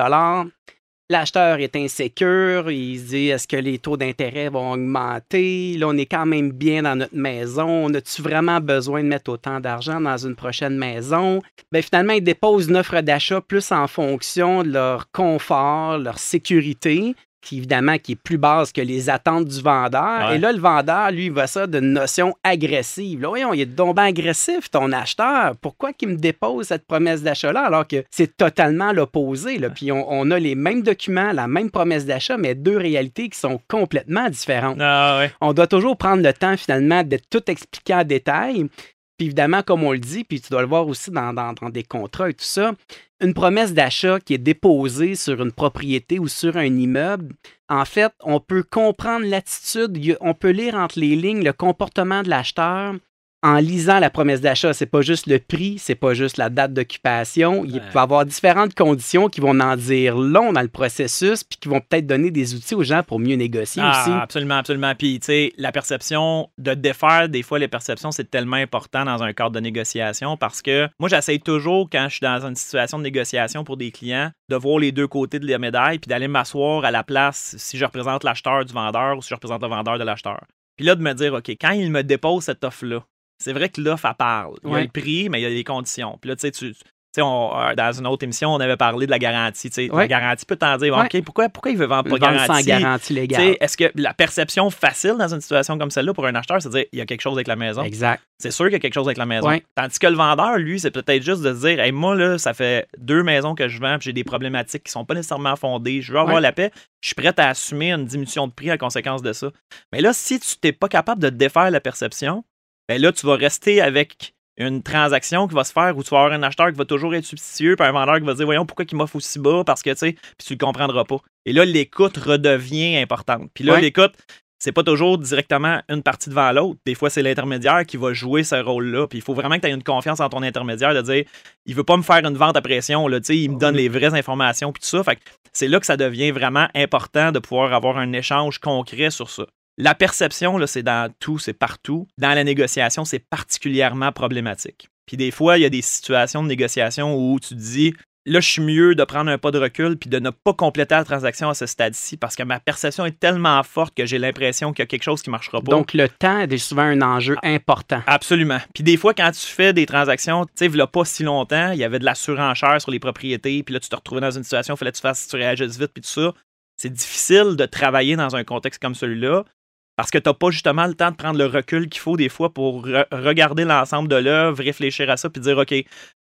L'acheteur est insécure, il se dit est-ce que les taux d'intérêt vont augmenter? Là, on est quand même bien dans notre maison. On a-tu vraiment besoin de mettre autant d'argent dans une prochaine maison? Bien, finalement, ils déposent une offre d'achat plus en fonction de leur confort, leur sécurité qui évidemment qui est plus basse que les attentes du vendeur. Et là, le vendeur, lui, il voit ça d'une notion agressive. Là, voyons, il est donc agressif, ton acheteur. Pourquoi qu'il me dépose cette promesse d'achat-là alors que c'est totalement l'opposé? Puis on, a les mêmes documents, la même promesse d'achat, mais deux réalités qui sont complètement différentes. Ah, on doit toujours prendre le temps finalement de tout expliquer en détail. Puis évidemment, comme on le dit, puis tu dois le voir aussi dans, dans des contrats et tout ça, une promesse d'achat qui est déposée sur une propriété ou sur un immeuble, en fait, on peut comprendre l'attitude, on peut lire entre les lignes le comportement de l'acheteur, en lisant la promesse d'achat, c'est pas juste le prix, c'est pas juste la date d'occupation. Il peut y avoir différentes conditions qui vont en dire long dans le processus, puis qui vont peut-être donner des outils aux gens pour mieux négocier ah, aussi. Absolument, absolument. Puis, tu sais, la perception de défaire, des fois, les perceptions, c'est tellement important dans un cadre de négociation parce que moi, j'essaye toujours, quand je suis dans une situation de négociation pour des clients, de voir les deux côtés de la médaille, puis d'aller m'asseoir à la place si je représente l'acheteur du vendeur ou si je représente le vendeur de l'acheteur. Puis là, de me dire, OK, quand il me dépose cette offre-là, c'est vrai que l'offre, elle parle. Il y a le prix, mais il y a les conditions. Puis là, tu sais, tu, euh, dans une autre émission, on avait parlé de la garantie. La garantie peut t'en dire, OK, pourquoi, pourquoi il veut vendre pas garantie? sans garantie? légale. Est-ce que la perception facile dans une situation comme celle-là pour un acheteur, c'est de dire, il y a quelque chose avec la maison? Exact. C'est sûr qu'il y a quelque chose avec la maison. Tandis que le vendeur, lui, c'est peut-être juste de dire, hey, moi, là, ça fait deux maisons que je vends, puis j'ai des problématiques qui sont pas nécessairement fondées, je veux avoir la paix, je suis prêt à assumer une diminution de prix à conséquence de ça. Mais là, si tu n'es pas capable de défaire la perception, ben là, tu vas rester avec une transaction qui va se faire où tu vas avoir un acheteur qui va toujours être substitueux, puis un vendeur qui va dire Voyons, pourquoi il m'offre aussi bas? Parce que, tu sais, puis tu le comprendras pas. Et là, l'écoute redevient importante. Puis là, l'écoute, c'est pas toujours directement une partie devant l'autre. Des fois, c'est l'intermédiaire qui va jouer ce rôle-là. Puis il faut vraiment que tu aies une confiance en ton intermédiaire de dire il veut pas me faire une vente à pression, là, il me donne les vraies informations, puis tout ça. Fait c'est là que ça devient vraiment important de pouvoir avoir un échange concret sur ça. La perception, c'est dans tout, c'est partout. Dans la négociation, c'est particulièrement problématique. Puis des fois, il y a des situations de négociation où tu te dis, là, je suis mieux de prendre un pas de recul puis de ne pas compléter la transaction à ce stade-ci parce que ma perception est tellement forte que j'ai l'impression qu'il y a quelque chose qui ne marchera pas. Donc, le temps est souvent un enjeu important. Absolument. Puis des fois, quand tu fais des transactions, tu sais, il pas si longtemps, il y avait de la surenchère sur les propriétés, puis là, tu te retrouvais dans une situation, il fallait que tu fasses, tu réagisses vite, puis tout ça. C'est difficile de travailler dans un contexte comme celui-là parce que tu n'as pas justement le temps de prendre le recul qu'il faut des fois pour regarder l'ensemble de l'œuvre, réfléchir à ça, puis dire, OK,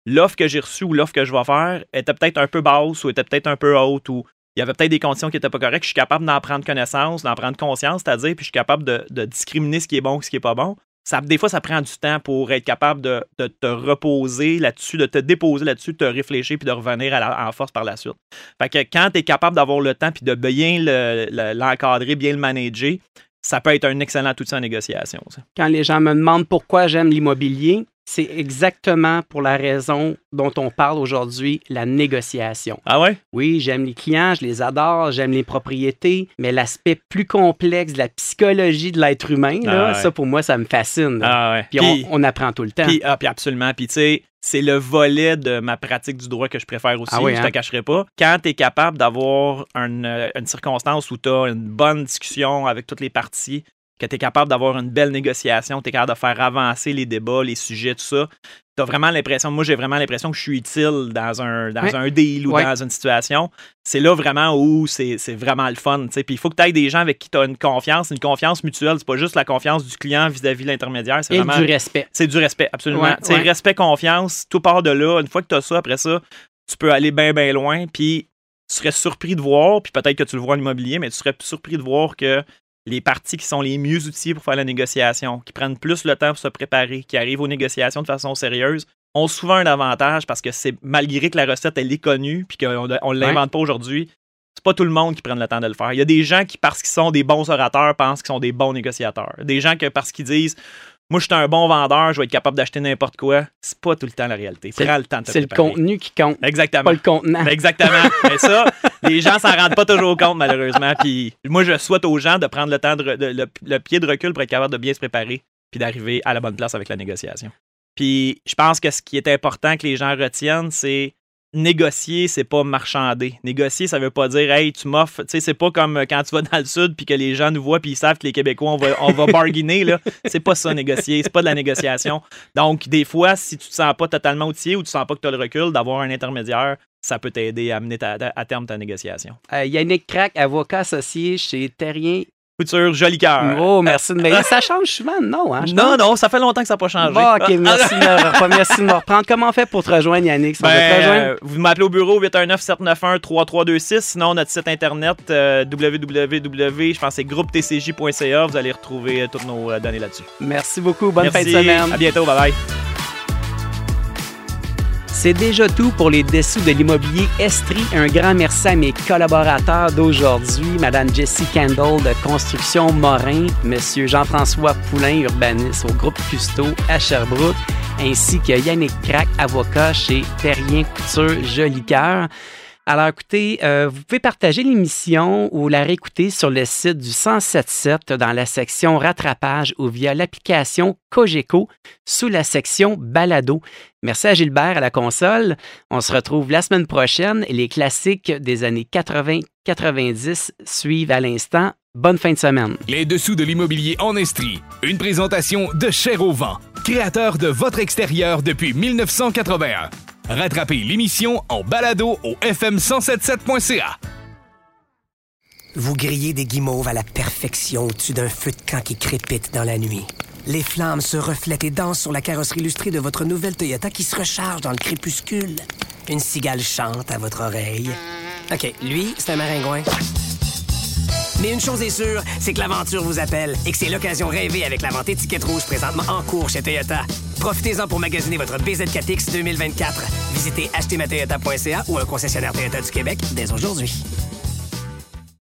l'offre que j'ai reçue ou l'offre que je vais faire était peut-être un peu basse ou était peut-être un peu haute ou il y avait peut-être des conditions qui n'étaient pas correctes. Je suis capable d'en prendre connaissance, d'en prendre conscience, c'est-à-dire, puis je suis capable de, discriminer ce qui est bon et ce qui n'est pas bon. des fois, ça prend du temps pour être capable de, te reposer là-dessus, de te déposer là-dessus, de te réfléchir puis de revenir à la- en force par la suite. Fait que quand tu es capable d'avoir le temps puis de bien le- le- l'encadrer, bien le manager, ça peut être un excellent outil en négociation. ça. Quand les gens me demandent pourquoi j'aime l'immobilier, c'est exactement pour la raison dont on parle aujourd'hui, la négociation. Ah ouais? Oui, j'aime les clients, je les adore, j'aime les propriétés, mais l'aspect plus complexe de la psychologie de l'être humain, là, Ah ouais. ça pour moi, ça me fascine. là. Ah ouais. Puis Puis- on, on apprend tout le temps. Puis, ah, puis absolument. Puis, tu sais, c'est le volet de ma pratique du droit que je préfère aussi. Ah oui, je hein? te cacherai pas. Quand tu es capable d'avoir une, euh, une circonstance où tu as une bonne discussion avec toutes les parties, que tu es capable d'avoir une belle négociation, tu es capable de faire avancer les débats, les sujets, tout ça. Tu as vraiment l'impression, moi j'ai vraiment l'impression que je suis utile dans un, dans Ouais. un deal ou Ouais. dans une situation. C'est là vraiment où c'est c'est vraiment le fun. Puis il faut que tu aies des gens avec qui tu as une confiance, une confiance mutuelle. C'est pas juste la confiance du client vis-à-vis de l'intermédiaire. C'est vraiment du respect. c'est du respect, absolument. Ouais. respect, confiance, tout part de là. Une fois que tu as ça, après ça, tu peux aller bien, bien loin. Puis tu serais surpris de voir, puis peut-être que tu le vois en immobilier, mais tu serais surpris de voir que les parties qui sont les mieux outillées pour faire la négociation, qui prennent plus le temps pour se préparer, qui arrivent aux négociations de façon sérieuse, ont souvent un avantage parce que c'est malgré que la recette elle est connue puis qu'on ne l'invente pas aujourd'hui, c'est pas tout le monde qui prenne le temps de le faire. Il y a des gens qui, parce qu'ils sont des bons orateurs, pensent qu'ils sont des bons négociateurs. Des gens que, parce qu'ils disent Moi, je suis un bon vendeur, je vais être capable d'acheter n'importe quoi. C'est pas tout le temps la réalité. C'est- Prends le temps de te C'est le contenu qui compte, Exactement. pas le contenant. Exactement. Mais ça, les gens s'en rendent pas toujours compte, malheureusement. Puis moi, je souhaite aux gens de prendre le temps, de- le, le pied de recul pour être capable de bien se préparer puis d'arriver à la bonne place avec la négociation. Puis je pense que ce qui est important que les gens retiennent, c'est négocier, c'est pas marchander. Négocier, ça veut pas dire, hey, tu m'offres. Tu sais, c'est pas comme quand tu vas dans le sud puis que les gens nous voient puis ils savent que les Québécois, on va, on va bargainer, là. C'est pas ça, négocier. C'est pas de la négociation. Donc, des fois, si tu te sens pas totalement outillé ou tu sens pas que tu as le recul, d'avoir un intermédiaire, ça peut t'aider à mener ta- ta- à terme ta négociation. Euh, Yannick Crac, avocat associé chez Terrien. Couture, joli cœur. Oh, merci de me Ça change souvent, non? Hein, Non, non, ça fait longtemps que ça n'a pas changé. Bon, OK, merci de, me reprendre, merci de me reprendre. Comment on fait pour te rejoindre, Yannick? Si on veut te Ben, rejoindre? euh, vous m'appelez au bureau 819-791-3326. Sinon, notre site internet euh, www, je pense que c'est groupetcj.ca. Vous allez retrouver euh, toutes nos euh, données là-dessus. Merci beaucoup. Bonne Merci. fin de semaine. À bientôt. Bye bye. C'est déjà tout pour les dessous de l'immobilier Estrie. Un grand merci à mes collaborateurs d'aujourd'hui, Madame Jessie Kendall de Construction Morin, Monsieur Jean-François Poulain, urbaniste au groupe Custo à Sherbrooke, ainsi que Yannick Crac, avocat chez Terrien Couture Jolicoeur. Alors écoutez, euh, vous pouvez partager l'émission ou la réécouter sur le site du 1077 dans la section rattrapage ou via l'application Cogeco sous la section balado. Merci à Gilbert à la console. On se retrouve la semaine prochaine les classiques des années 80-90 suivent à l'instant. Bonne fin de semaine. Les dessous de l'immobilier en Estrie. Une présentation de Cher au créateur de votre extérieur depuis 1981. Rattrapez l'émission en balado au fm1077.ca. Vous grillez des guimauves à la perfection au-dessus d'un feu de camp qui crépite dans la nuit. Les flammes se reflètent et dansent sur la carrosserie illustrée de votre nouvelle Toyota qui se recharge dans le crépuscule. Une cigale chante à votre oreille. OK, lui, c'est un maringouin. Mais une chose est sûre, c'est que l'aventure vous appelle et que c'est l'occasion rêvée avec la vente étiquette rouge présentement en cours chez Toyota. Profitez-en pour magasiner votre BZ4X 2024. Visitez achetermatoyota.ca ou un concessionnaire Toyota du Québec dès aujourd'hui.